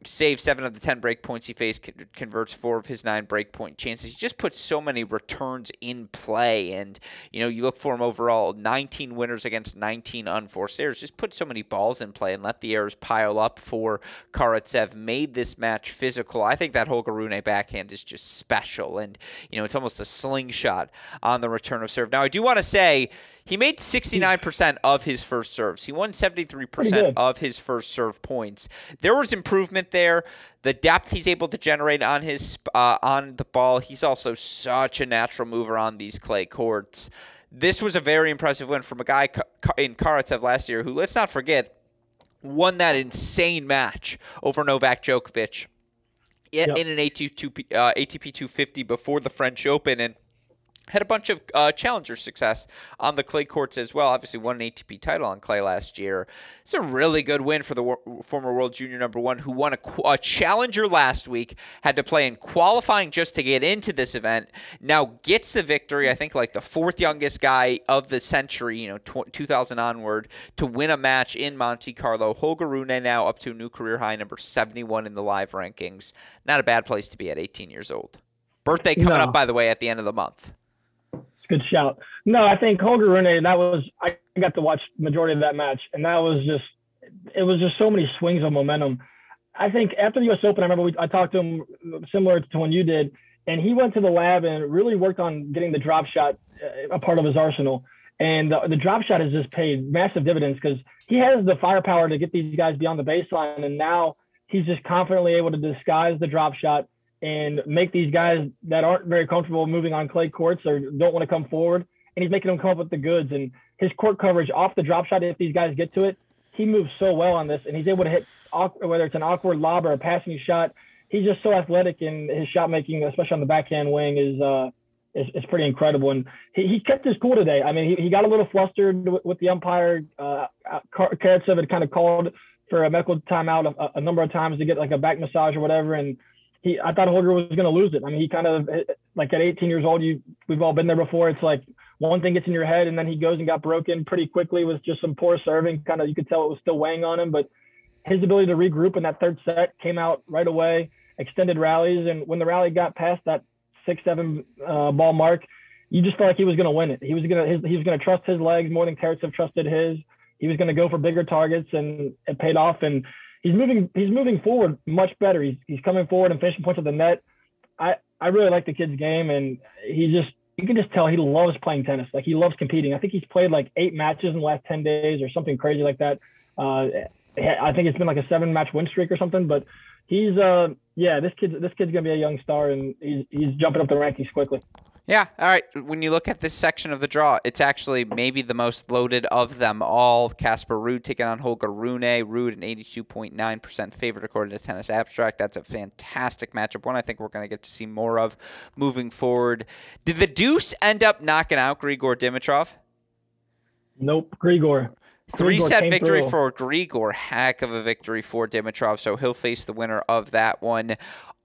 saved seven of the 10 break points he faced, converts four of his nine break point chances. He just puts so many returns in play. And, you know, you look for him overall 19 winners against 19 unforced errors. Just put so many balls in play and let the errors pile up for Karatsev. Made this match physical. I think that Holger Rune backhand is just special. And, you know, it's almost a slingshot on the return of serve. Now, I do want to say, he made 69% of his first serves. He won 73% of his first serve points. There was improvement there. The depth he's able to generate on his uh, on the ball. He's also such a natural mover on these clay courts. This was a very impressive win from a guy in Karatsev last year who, let's not forget, won that insane match over Novak Djokovic in, yep. in an ATP, uh, ATP 250 before the French Open. And had a bunch of uh, challenger success on the clay courts as well. Obviously, won an ATP title on clay last year. It's a really good win for the w- former world junior number one, who won a, qu- a, challenger last week. Had to play in qualifying just to get into this event. Now gets the victory. I think like the fourth youngest guy of the century, you know, tw- 2000 onward, to win a match in Monte Carlo. Holger Rune now up to a new career high, number 71 in the live rankings. Not a bad place to be at 18 years old. Birthday coming no. up, by the way, at the end of the month good shout. No, I think Holger Rune, that was I got to watch majority of that match, and that was just it was just so many swings of momentum. I think after the U.S. Open, I remember we, I talked to him similar to when you did, and he went to the lab and really worked on getting the drop shot uh, a part of his arsenal. And the, the drop shot has just paid massive dividends because he has the firepower to get these guys beyond the baseline, and now he's just confidently able to disguise the drop shot and make these guys that aren't very comfortable moving on clay courts or don't want to come forward. And he's making them come up with the goods. And his court coverage off the drop shot, if these guys get to it, he moves so well on this. And he's able to hit, whether it's an awkward lob or a passing shot, he's just so athletic. And his shot making, especially on the backhand wing, is, uh, is, is pretty incredible. And he, he kept his cool today. I mean, he, he got a little flustered with, with the umpire. Uh, Karatsev had kind of called for a medical timeout a, a number of times to get like a back massage or whatever. And he I thought Holger was going to lose it. I mean, he kind of like at 18 years old, you we've all been there before. It's like one thing gets in your head, and then he goes and got broken pretty quickly with just some poor serving. Kind of you could tell it was still weighing on him, but his ability to regroup in that third set came out right away. Extended rallies, and when the rally got past that six seven uh, ball mark, you just felt like he was going to win it. He was going to he was going to trust his legs more than Karatsev trusted his. He was going to go for bigger targets, and it paid off. And he's moving he's moving forward much better. He's he's coming forward and finishing points at the net. I I really like the kid's game, and he just you can just tell he loves playing tennis. Like he loves competing. I think he's played like eight matches in the last ten days or something crazy like that. Uh, I think it's been like a seven match win streak or something. But he's uh yeah this kid this kid's gonna be a young star and he's he's jumping up the rankings quickly. Yeah, all right. When you look at this section of the draw, it's actually maybe the most loaded of them all. Casper Ruud taking on Holger Rune. Ruud, an 82.9% favorite according to Tennis Abstract. That's a fantastic matchup. One I think we're going to get to see more of moving forward. Did the Deuce end up knocking out Grigor Dimitrov? Nope, Grigor. Three set victory through. for Grigor. Heck of a victory for Dimitrov. So he'll face the winner of that one.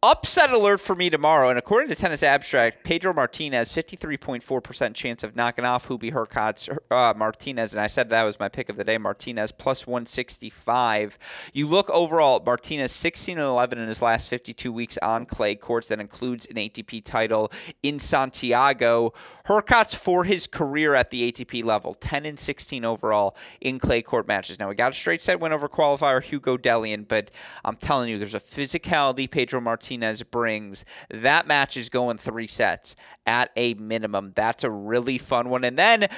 Upset alert for me tomorrow, and according to Tennis Abstract, Pedro Martinez, 53.4% chance of knocking off Hubie Hurkacz uh, Martinez, and I said that was my pick of the day, Martinez plus 165. You look overall, Martinez 16 and 11 in his last 52 weeks on clay courts. That includes an ATP title in Santiago. Hurkacz for his career at the ATP level, 10 and 16 overall in clay court matches. Now, we got a straight set win over qualifier Hugo Dellien, but I'm telling you, there's a physicality Pedro Martinez Martinez brings, that match is going three sets at a minimum. That's a really fun one. And then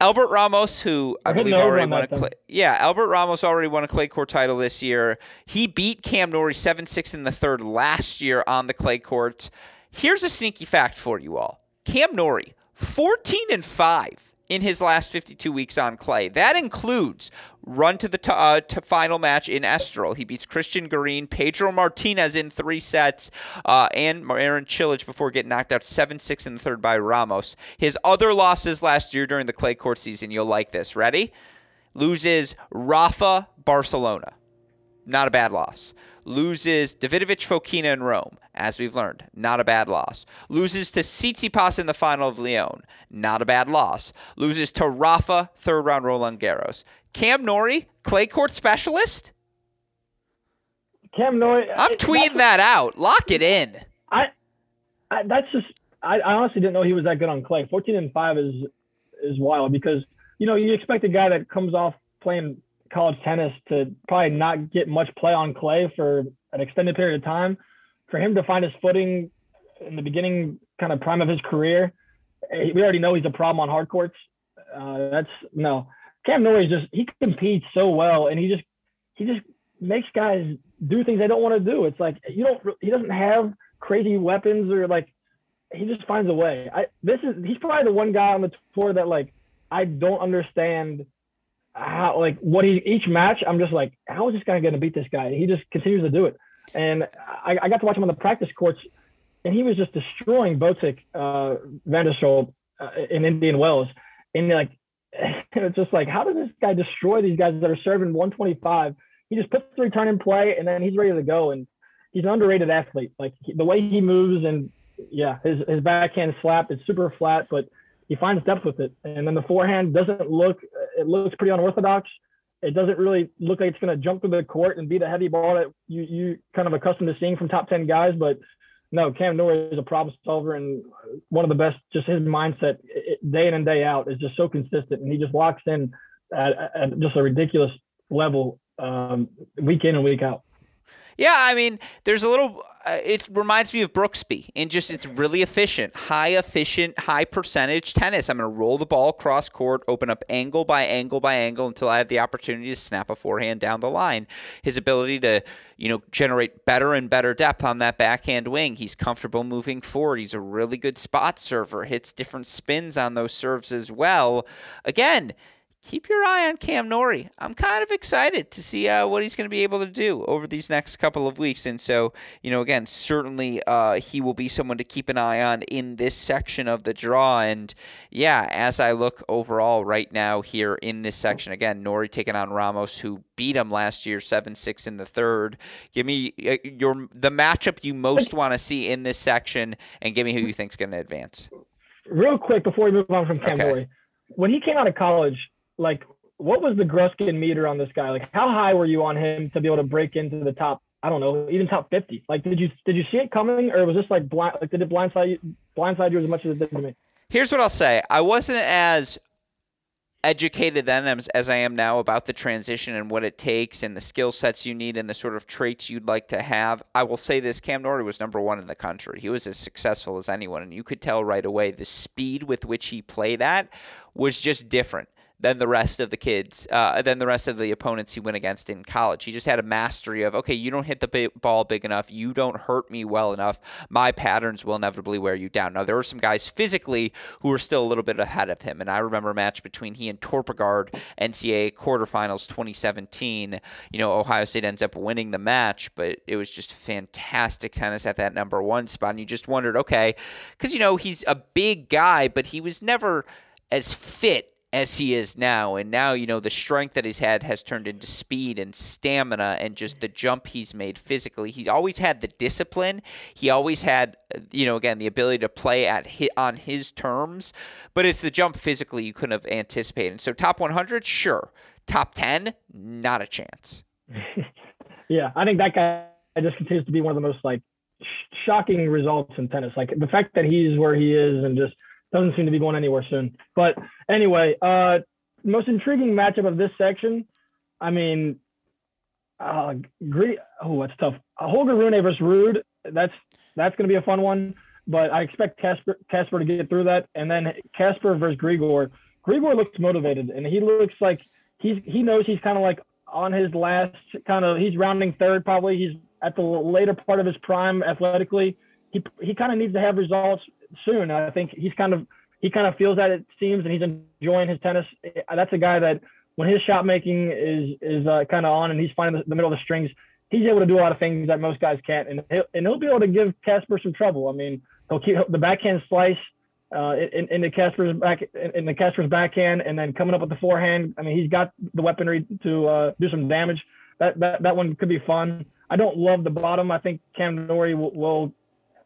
Albert Ramos, who I, I believe already won a clay, yeah, Albert Ramos already won a clay court title this year. He beat Cam Norrie seven six in the third last year on the clay court. Here's a sneaky fact for you all: Cam Norrie, fourteen and five in his last 52 weeks on clay. That includes run to the t- uh, to final match in Estoril. He beats Christian Garin, Pedro Martinez in three sets, uh, and Marin Cilic before getting knocked out 7-6 in the third by Ramos. His other losses last year during the clay court season, you'll like this. Ready? Loses Rafa Barcelona. not a bad loss. Loses Davidovich Fokina in Rome, as we've learned, not a bad loss. Loses to Tsitsipas in the final of Lyon, not a bad loss. Loses to Rafa, third round Roland Garros. Cam Norrie, clay court specialist? Cam Norrie. I'm tweeting that out. Lock it in. I, I that's just I, I honestly didn't know he was that good on clay. 14 and 5 is is wild because you know you expect a guy that comes off playing college tennis to probably not get much play on clay for an extended period of time. For him to find his footing in the beginning, kind of prime of his career, eh, we already know he's a problem on hard courts. Uh, that's no. Cam Norrie just he competes so well, and he just he just makes guys do things they don't want to do. It's like you don't he doesn't have crazy weapons or like he just finds a way. I this is he's probably the one guy on the tour that like I don't understand how like what he each match I'm just like how is this guy going to beat this guy? He just continues to do it. And I, I, got to watch him on the practice courts, and he was just destroying Botic, uh, Van der Schoot uh, in Indian Wells. And like, it's just like, how does this guy destroy these guys that are serving 125? He just puts the return in play, and then he's ready to go. And he's an underrated athlete. Like the way he moves, and yeah, his his backhand slap is super flat, but he finds depth with it. And then the forehand doesn't look, it looks pretty unorthodox it doesn't really look like it's going to jump through the court and be the heavy ball that you you kind of accustomed to seeing from top 10 guys but no cam norrie is a problem solver and one of the best just his mindset day in and day out is just so consistent. And he just locks in at, at just a ridiculous level um, week in and week out yeah, I mean, there's a little. Uh, it reminds me of Brooksby in just it's really efficient, high efficient, high percentage tennis. I'm going to roll the ball across court, open up angle by angle by angle until I have the opportunity to snap a forehand down the line. His ability to, you know, generate better and better depth on that backhand wing. He's comfortable moving forward. He's a really good spot server. Hits different spins on those serves as well. Again keep your eye on Cam Norrie. I'm kind of excited to see uh, what he's going to be able to do over these next couple of weeks. And so, you know, again, certainly uh, he will be someone to keep an eye on in this section of the draw. And yeah, as I look overall right now here in this section, again, Norrie taking on Ramos, who beat him last year 7-6 in the third. Give me uh, your the matchup you most want to see in this section, and give me who you think is going to advance. Real quick before we move on from Cam okay. Norrie, when he came out of college, like what was the Gruskin meter on this guy? Like how high were you on him to be able to break into the top? I don't know, even top 50. Like did you did you see it coming, or was this like blind? Like did it blindside you, blindside you as much as it did to me? Here's what I'll say: I wasn't as educated then as, as I am now about the transition and what it takes and the skill sets you need and the sort of traits you'd like to have. I will say this Cam Norrie was number one in the country. He was as successful as anyone, and you could tell right away the speed with which he played at was just different than the rest of the kids, uh, than the rest of the opponents he went against in college. He just had a mastery of, okay, you don't hit the ball big enough, you don't hurt me well enough, my patterns will inevitably wear you down. Now, there were some guys physically who were still a little bit ahead of him, and I remember a match between he and Torpegaard, NCAA quarterfinals 2017. You know, Ohio State ends up winning the match, but it was just fantastic tennis at that number one spot, and you just wondered, okay, because, you know, he's a big guy, but he was never as fit as he is now. And now, you know, the strength that he's had has turned into speed and stamina and just the jump he's made physically. He always had the discipline. He always had, uh, you know, again, the ability to play at his, on his terms, but it's the jump physically you couldn't have anticipated. So, top 100, sure. Top 10, not a chance. yeah, I think that guy just continues to be one of the most like shocking results in tennis. Like the fact that he's where he is and just – doesn't seem to be going anywhere soon. But anyway, uh, most intriguing matchup of this section. I mean, uh, Gre- oh, that's tough. Uh, Holger Rune versus Ruud. That's that's going to be a fun one. But I expect Casper Casper to get through that, and then Casper versus Grigor. Grigor looks motivated, and he looks like he's he knows he's kind of like on his last kind of he's rounding third probably. He's at the later part of his prime athletically. He he kind of needs to have results soon. I think he's kind of he kind of feels that it seems, and he's enjoying his tennis. That's a guy that when his shot making is is uh, kind of on and he's finding the, the, middle of the strings, he's able to do a lot of things that most guys can't, and he'll, and he'll be able to give Casper some trouble. I mean, he'll keep the backhand slice uh, in, in the Casper's back in the Casper's backhand, and then coming up with the forehand. I mean, he's got the weaponry to uh, do some damage. that that, that one could be fun. I don't love the bottom. I think Cam Norrie will, will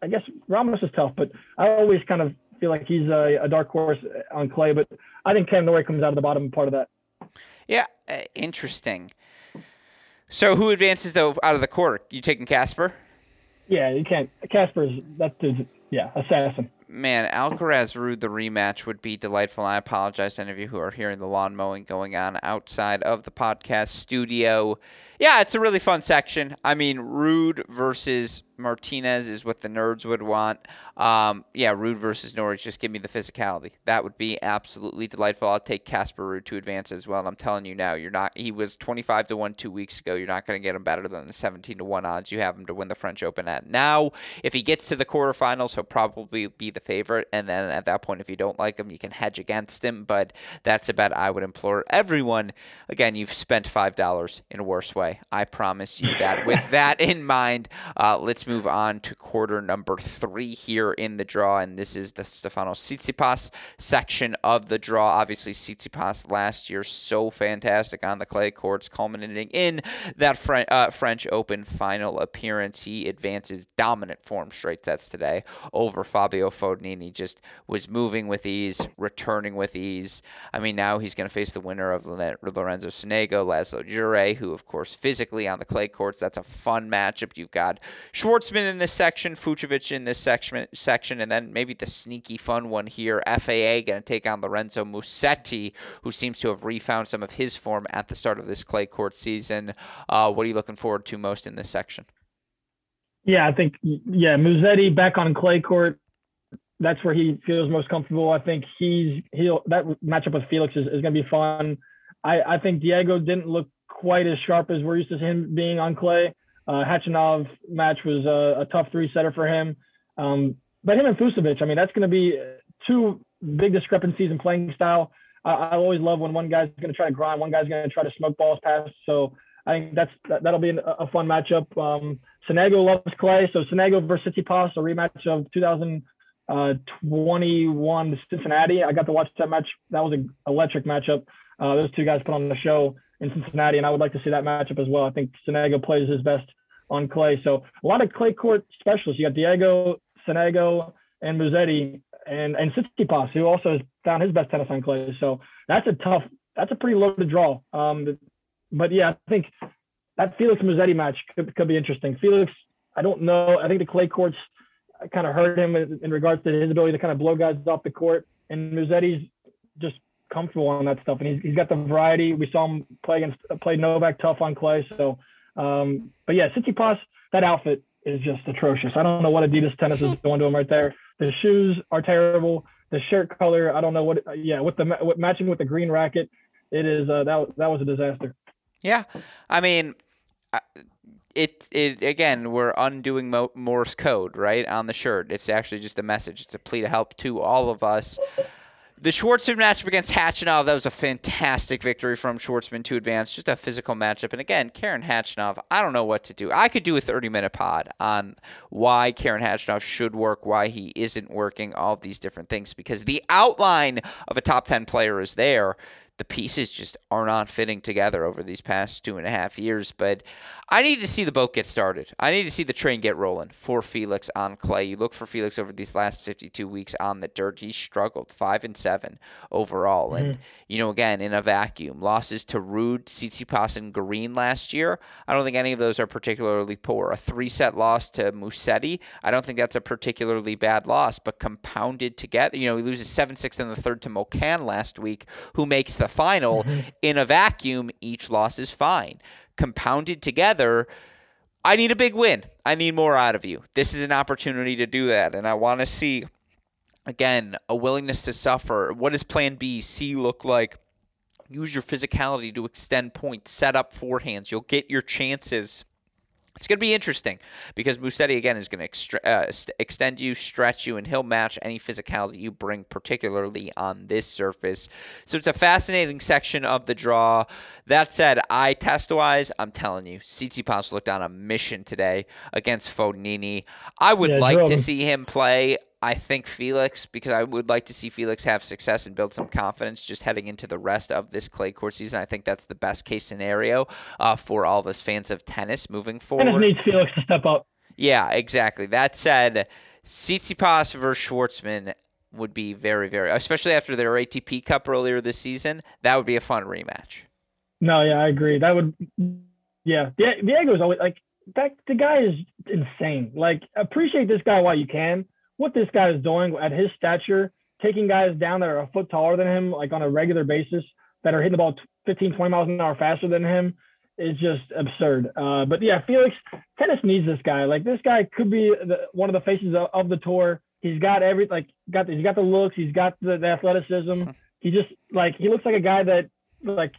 I guess Ramos is tough, but I always kind of feel like he's a, a dark horse on clay. But I think Cam Norrie comes out of the bottom part of that. Yeah, uh, interesting. So who advances though out of the quarter? You taking Casper? Yeah, you can't. Casper's that's yeah assassin man, Alcaraz Ruud the rematch would be delightful. I apologize to any of you who are hearing the lawn mowing going on outside of the podcast studio. Yeah, it's a really fun section. I mean, Ruud versus Martinez is what the nerds would want. Um, yeah, Ruud versus Norwich. Just give me the physicality. That would be absolutely delightful. I'll take Casper Ruud to advance as well. And I'm telling you now, you're not. He was 25 to one two weeks ago. You're not going to get him better than the 17 to one odds you have him to win the French Open at. Now, if he gets to the quarterfinals, he'll probably be the favorite. And then at that point, if you don't like him, you can hedge against him. But that's a bet I would implore everyone. Again, you've spent five dollars in a worse way. I promise you that. With that in mind, uh, let's move on to quarter number three here in the draw, and this is the Stefanos Tsitsipas section of the draw. Obviously, Tsitsipas last year so fantastic on the clay courts, culminating in that French, uh, French Open final appearance. He advances dominant form straight sets today over Fabio Fognini. Just was moving with ease, returning with ease. I mean, now he's going to face the winner of Lorenzo Sonego, Laslo Djere, who of course physically on the clay courts. That's a fun matchup. You've got Schwartzman in this section, Fucsovics in this section, section, and then maybe the sneaky fun one here. FAA going to take on Lorenzo Musetti, who seems to have refound some of his form at the start of this clay court season. Uh, what are you looking forward to most in this section? Yeah, I think yeah, Musetti back on clay court. That's where he feels most comfortable. I think he's he'll that matchup with Felix is, is going to be fun. I, I think Diego didn't look quite as sharp as we're used to him being on clay. Uh, Khachanov match was a, a tough three setter for him. Um, but him and Fucsovics, I mean, that's going to be two big discrepancies in playing style. I, I always love when one guy's going to try to grind, one guy's going to try to smoke balls past. So I think that's that, will be an, a fun matchup. Um, loves clay, so Sonego versus Tsitsipas, a rematch of 2021 uh, Cincinnati. I got to watch that match. That was an electric matchup. Uh, those two guys put on the show in Cincinnati, and I would like to see that matchup as well. I think Sonego plays his best on clay. So a lot of clay court specialists. You got Diego, Sonego, and Musetti, and and Tsitsipas, who also has found his best tennis on clay. So that's a tough, that's a pretty loaded draw. Um, but yeah, I think that Felix Musetti match could, could be interesting. Felix, I don't know. I think the clay courts kind of hurt him in, in regards to his ability to kind of blow guys off the court, and Musetti's just comfortable on that stuff, and he's, he's got the variety. We saw him play against play Novak tough on clay. So, um, but yeah, Tsitsipas, that outfit is just atrocious. I don't know what Adidas tennis is doing to him right there. The shoes are terrible. The shirt color, I don't know what. Yeah, with the with matching with the green racket, it is uh, that that was a disaster. Yeah, I mean. it it again we're undoing Morse code right on the shirt. It's actually just a message. It's a plea to help to all of us. The Schwartzman matchup against Khachanov, that was a fantastic victory from Schwartzman to advance. Just a physical matchup. And again, Karen Khachanov, I don't know what to do. I could do a 30 minute pod on why Karen Khachanov should work, why he isn't working, all these different things, because the outline of a top 10 player is there the pieces just are not fitting together over these past two and a half years. But I need to see the boat get started. I need to see the train get rolling for Felix on clay. You look for Felix over these last 52 weeks on the dirt. He struggled five and seven overall, mm-hmm. and you know again in a vacuum. Losses to Ruud, Tsitsipas, and Green last year. I don't think any of those are particularly poor. A three set loss to Musetti. I don't think that's a particularly bad loss, but compounded together. You know he loses seven six in the third to Molcan last week, who makes the final mm-hmm. in a vacuum. Each loss is fine compounded together, I need a big win. I need more out of you. This is an opportunity to do that. And I want to see, again, a willingness to suffer. What does plan B, C look like? Use your physicality to extend points, set up forehands. You'll get your chances it's going to be interesting because Musetti, again, is going to uh, extend you, stretch you, and he'll match any physicality you bring, particularly on this surface. So it's a fascinating section of the draw. That said, I test wise, I'm telling you, Tsitsipas looked on a mission today against Fognini. I would yeah, like to see him play I think Felix, because I would like to see Felix have success and build some confidence just heading into the rest of this clay court season. I think that's the best case scenario uh, for all of us fans of tennis moving forward. Tennis needs Felix to step up. Yeah, exactly. That said, Tsitsipas versus Schwartzman would be very, very, especially after their ATP Cup earlier this season. That would be a fun rematch. No, yeah, I agree. That would, yeah. Diego's always like that. The guy is insane. Like, appreciate this guy while you can. What this guy is doing at his stature, taking guys down that are a foot taller than him, like on a regular basis, that are hitting the ball 15, 20 miles an hour faster than him, is just absurd. Uh, but yeah, Felix, tennis needs this guy. Like, this guy could be the, one of the faces of, of the tour. He's got every like got he's got the looks, he's got the, the athleticism. He just like he looks like a guy that like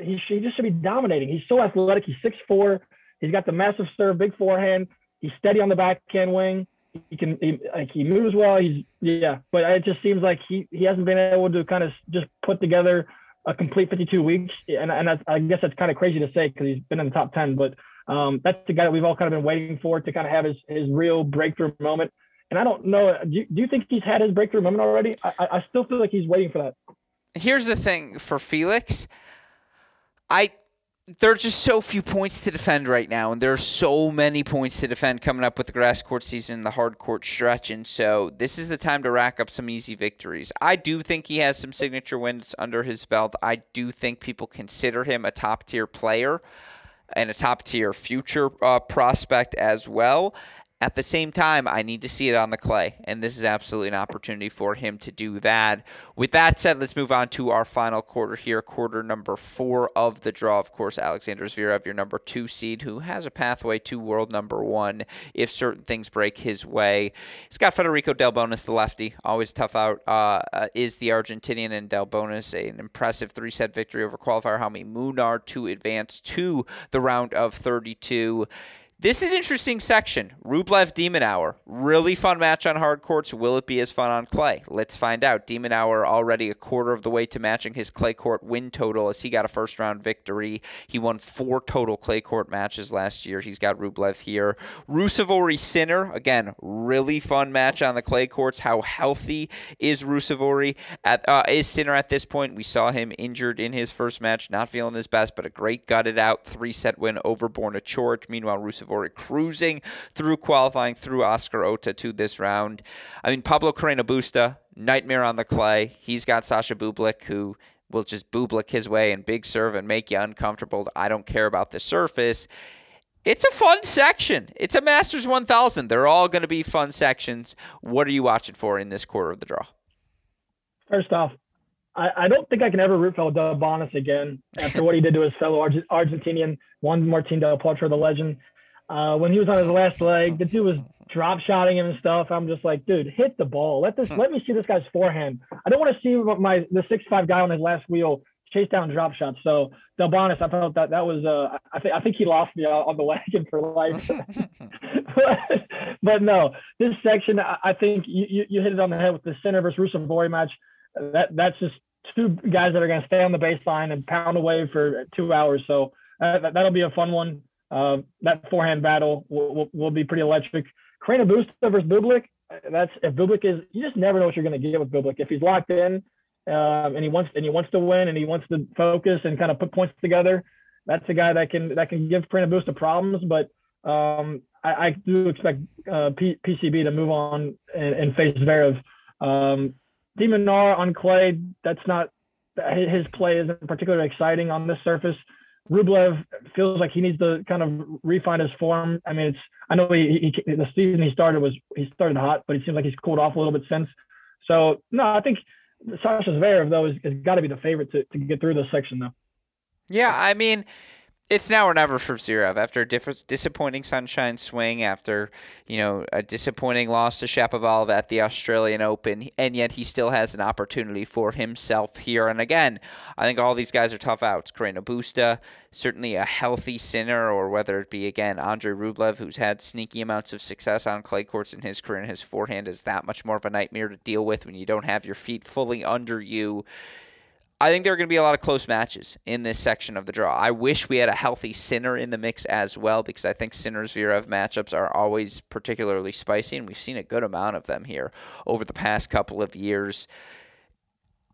he, he just should be dominating. He's so athletic. He's six four. He's got the massive serve, big forehand. He's steady on the backhand wing. He can he, like he moves well. He's yeah, but it just seems like he he hasn't been able to kind of just put together a complete 52 weeks. And and I guess that's kind of crazy to say because he's been in the top 10, but um, that's the guy that we've all kind of been waiting for to kind of have his his real breakthrough moment. And I don't know. Do you, do you think he's had his breakthrough moment already? I, I still feel like he's waiting for that. Here's the thing for Felix. I there are just so few points to defend right now, and there are so many points to defend coming up with the grass court season and the hard court stretch. And so this is the time to rack up some easy victories. I do think he has some signature wins under his belt. I do think people consider him a top tier player and a top tier future uh, prospect as well. At the same time, I need to see it on the clay, and this is absolutely an opportunity for him to do that. With that said, let's move on to our final quarter here, quarter number four of the draw. Of course, Alexander Zverev, your number two seed, who has a pathway to world number one if certain things break his way. He's got Federico Delbonis, the lefty, always tough out, uh, uh, is the Argentinian, and Delbonis, an impressive three set victory over qualifier Jaume Munar to advance to the round of 32. This is an interesting section. Rublev De Minaur. Really fun match on hard courts. Will it be as fun on clay? Let's find out. De Minaur already a quarter of the way to matching his clay court win total as he got a first round victory. He won four total clay court matches last year. He's got Rublev here. Ruusuvuori Sinner. Again, really fun match on the clay courts. How healthy is Ruusuvuori? At, uh, is Sinner at this point? We saw him injured in his first match, not feeling his best, but a great gutted out three set win over Borna Coric. Meanwhile, Ruusuvuori Tavory cruising through qualifying through Oscar Otte to this round. I mean, Pablo Carreno Busta, nightmare on the clay. He's got Sasha Bublik, who will just bublik his way and big serve and make you uncomfortable. I don't care about the surface. It's a fun section. It's a Masters 1000. They're all going to be fun sections. What are you watching for in this quarter of the draw? First off, I, I don't think I can ever root for Delbonis again after what he did to his fellow Arge- Argentinian Juan Martín del Potro, the legend. Uh, when he was on his last leg, the dude was drop shotting him and stuff. I'm just like, dude, hit the ball. Let this. Let me see this guy's forehand. I don't want to see my the six five guy on his last wheel chase down drop shots. So Delbonis, I felt that that was. Uh, I think I think he lost me on the wagon for life. but, but, no, this section, I, think you, you hit it on the head with the Sinner versus Ruusuvuori match. That that's just two guys that are going to stay on the baseline and pound away for two hours. So uh, that, that'll be a fun one. Uh, that forehand battle will, will, will, be pretty electric. Carreno Busta versus Bublik. That's if Bublik is, you just never know what you're going to get with Bublik. If he's locked in um, and he wants and he wants to win and he wants to focus and kind of put points together, that's a guy that can that can give Carreno Busta problems. But um, I, I, do expect uh, P, PCB to move on and, and face Zverev. Um, De Minaur on clay, that's not his play isn't particularly exciting on this surface. Rublev feels like he needs to kind of refine his form. I mean, it's I know he, he the season he started was he started hot, but it seems like he's cooled off a little bit since. So no, I think Sasha Zverev though has got to be the favorite to, to get through this section though. Yeah, I mean, it's now or never for Zverev after a diff- disappointing sunshine swing, after you know a disappointing loss to Shapovalov at the Australian Open, and yet he still has an opportunity for himself here. And again, I think all these guys are tough outs. Carreno Busta, certainly a healthy Sinner, or whether it be again Andre Rublev, who's had sneaky amounts of success on clay courts in his career, and his forehand is that much more of a nightmare to deal with when you don't have your feet fully under you I think there are going to be a lot of close matches in this section of the draw. I wish we had a healthy Sinner in the mix as well because I think Sinner Zverev matchups are always particularly spicy, and we've seen a good amount of them here over the past couple of years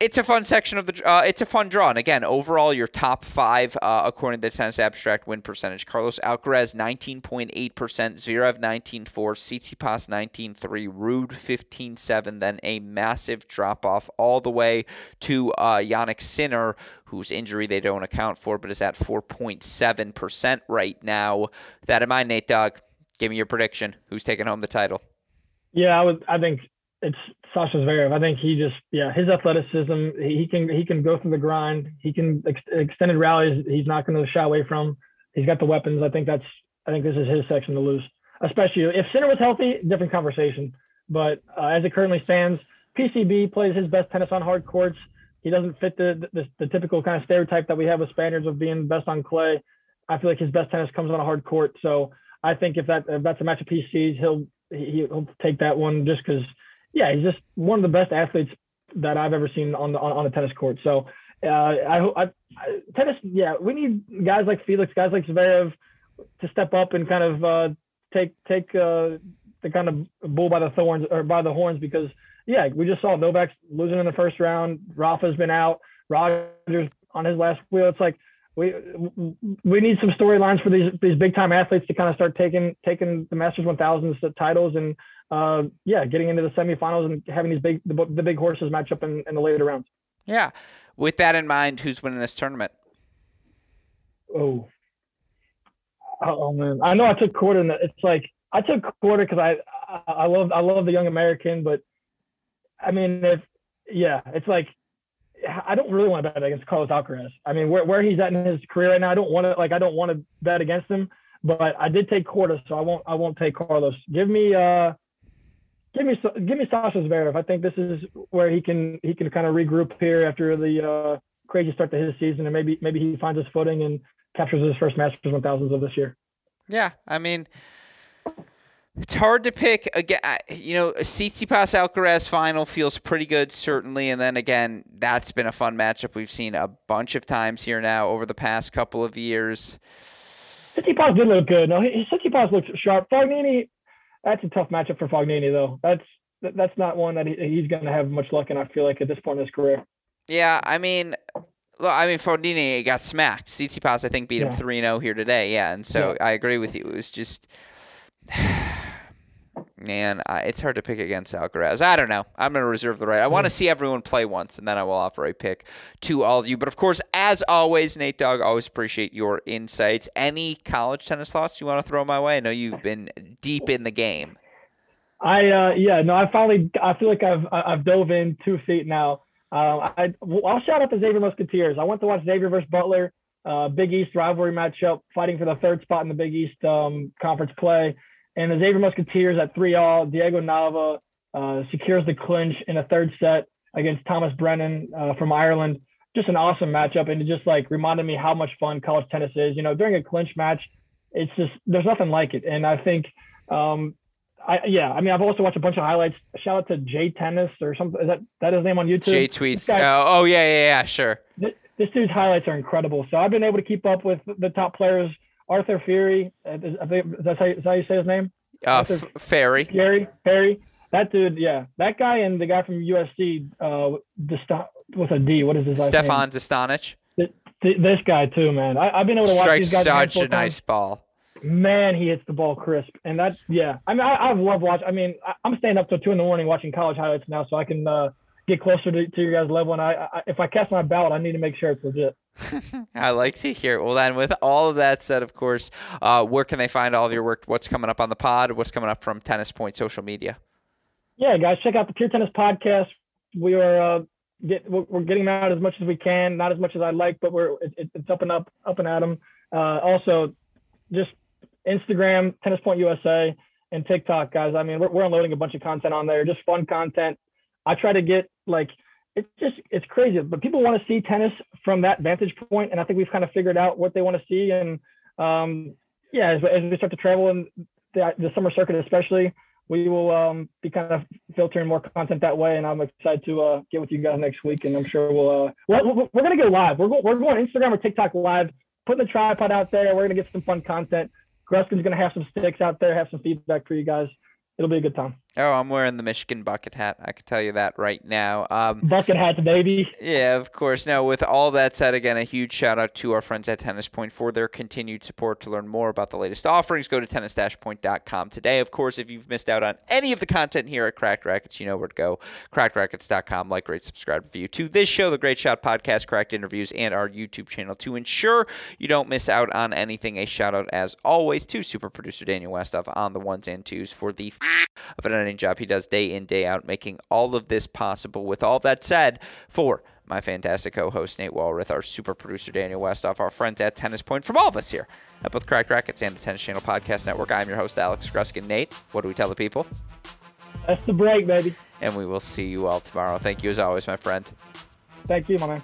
it's a fun section of the. Uh, it's a fun draw, and again, overall, your top five uh, according to the tennis abstract win percentage: Carlos Alcaraz nineteen point eight percent, Zverev nineteen four, Tsitsipas nineteen three, Ruud, fifteen seven. Then a massive drop off all the way to uh, Jannik Sinner, whose injury they don't account for, but is at four point seven percent right now. That in mind, Nate Dogg, give me your prediction. Who's taking home the title? Yeah, I would. I think it's Sasha Zverev. I think he just, yeah, his athleticism, he can he can go through the grind. He can ex- extended rallies. He's not going to shy away from. He's got the weapons. I think that's. I think this is his section to lose. Especially if Sinner was healthy, different conversation. But uh, as it currently stands, PCB plays his best tennis on hard courts. He doesn't fit the, the the typical kind of stereotype that we have with Spaniards of being best on clay. I feel like his best tennis comes on a hard court. So I think if that if that's a match of PCs, he'll he'll take that one just because yeah, he's just one of the best athletes that I've ever seen on the on, on the tennis court. So uh, I, I, tennis, yeah, we need guys like Felix, guys like Zverev to step up and kind of uh, take take uh, the kind of bull by the thorns or by the horns because yeah, we just saw Novak losing in the first round. Rafa's been out. Rogers on his last wheel. It's like we we need some storylines for these these big time athletes to kind of start taking taking the Masters 1000s titles and uh, yeah, getting into the semifinals and having these big the, the big horses match up in, in the later rounds. Yeah. With that in mind, who's winning this tournament? Oh, oh man, I know I took Korda. In the, it's like I took Korda because I, I love I love the young American, but I mean if yeah, it's like I don't really want to bet against Carlos Alcaraz. I mean where where he's at in his career right now, I don't want to like I don't want to bet against him. But I did take Korda, so I won't I won't take Carlos. Give me uh give me give me Sasha Zverev. I think this is where he can he can kind of regroup here after the uh, crazy start to his season, and maybe maybe he finds his footing and captures his first Masters 1000s of this year. Yeah, I mean, it's hard to pick again. You know, a Tsitsipas Alcaraz final feels pretty good, certainly, and then again, that's been a fun matchup we've seen a bunch of times here now over the past couple of years. Tsitsipas did look good. No, Tsitsipas looks sharp. Fognini that's a tough matchup for Fognini, though. That's that's not one that he's going to have much luck in. I feel like at this point in his career. Yeah, I mean, look, I mean, Fognini got smacked. Tsitsipas, I think, beat him three 0 here today. Yeah, and so yeah. I agree with you. It was just man, I, it's hard to pick against Alcaraz. I don't know. I'm going to reserve the right. I want to hmm. see everyone play once, and then I will offer a pick to all of you. But of course, as always, Nate Dogg, always appreciate your insights. Any college tennis thoughts you want to throw my way? I know you've been deep in the game. I uh, yeah no I finally I feel like I've I've dove in two feet now. Uh, I I'll shout out to Xavier Musketeers. I went to watch Xavier versus Butler, uh, Big East rivalry matchup, fighting for the third spot in the Big East um, conference play. And the Xavier Musketeers at three all, Diego Nava uh, secures the clinch in a third set against Thomas Brennan uh, from Ireland. Just an awesome matchup, and it just like reminded me how much fun college tennis is. You know, during a clinch match, it's just there's nothing like it. And I think, um, I yeah, I mean, I've also watched a bunch of highlights. Shout out to Jay Tennis or something. Is that that his name on YouTube? Jay tweets. Guy, uh, oh yeah, yeah, yeah, sure. This, this dude's highlights are incredible. So I've been able to keep up with the top players Arthur Fury. Uh, that's how, how you say his name. Uh, Ferry. Gary Perry. That dude, yeah, that guy and the guy from USC, uh, Dest- with a D. What is his name? Stefan Dostanic. This guy too, man. I, have been able to watch Strikes these guys. such a nice ball. Man, he hits the ball crisp, and that, yeah. I mean, I, I've loved watching. I mean, I, am staying up till two in the morning watching college highlights now, so I can uh, get closer to, to your guys' level. And I, I, if I cast my ballot, I need to make sure it's legit. I like to hear. It. Well, then, with all of that said, of course, uh, where can they find all of your work? What's coming up on the pod? What's coming up from Tennis Point social media? Yeah, guys, check out the Pure Tennis podcast. We are uh, get we're getting out as much as we can, not as much as I'd like, but we're it, it's up and up, up and at them. Uh, also, just Instagram, Tennis Point USA, and TikTok, guys. I mean, we're, we're unloading a bunch of content on there, just fun content. I try to get like it's just it's crazy. But people want to see tennis from that vantage point, and I think we've kind of figured out what they want to see. And um, yeah, as, as, we start to travel in the, the, summer circuit, especially, we will um, be kind of filtering more content that way. And I'm excited to uh, get with you guys next week. And I'm sure we'll, uh, we're, we're to go live. We're, go, we're going Instagram or TikTok live, putting the tripod out there. We're to get some fun content. Gruskin's to have some sticks out there, have some feedback for you guys. It'll be a good time. Oh, I'm wearing the Michigan bucket hat. I can tell you that right now. Um, bucket hats, baby. Yeah, of course. Now, with all that said, again, a huge shout out to our friends at Tennis Point for their continued support. To learn more about the latest offerings, go to tennis-point.com today. Of course, if you've missed out on any of the content here at Cracked Racquets, you know where to go. CrackedRacquets.com. Like, rate, subscribe, review to this show, the Great Shot Podcast, Cracked Interviews, and our YouTube channel to ensure you don't miss out on anything. A shout out, as always, to super producer Daniel Westoff on the ones and twos for the of an editing job he does day in, day out, making all of this possible. With all that said, for my fantastic co-host Nate Walroth, our super producer Daniel Westoff, our friends at Tennis Point, from all of us here at both Cracked Racquets and the Tennis Channel Podcast Network. I'm your host Alex Gruskin. Nate, what do we tell the people? That's the break, baby. And we will see you all tomorrow. Thank you as always, my friend. Thank you, my man.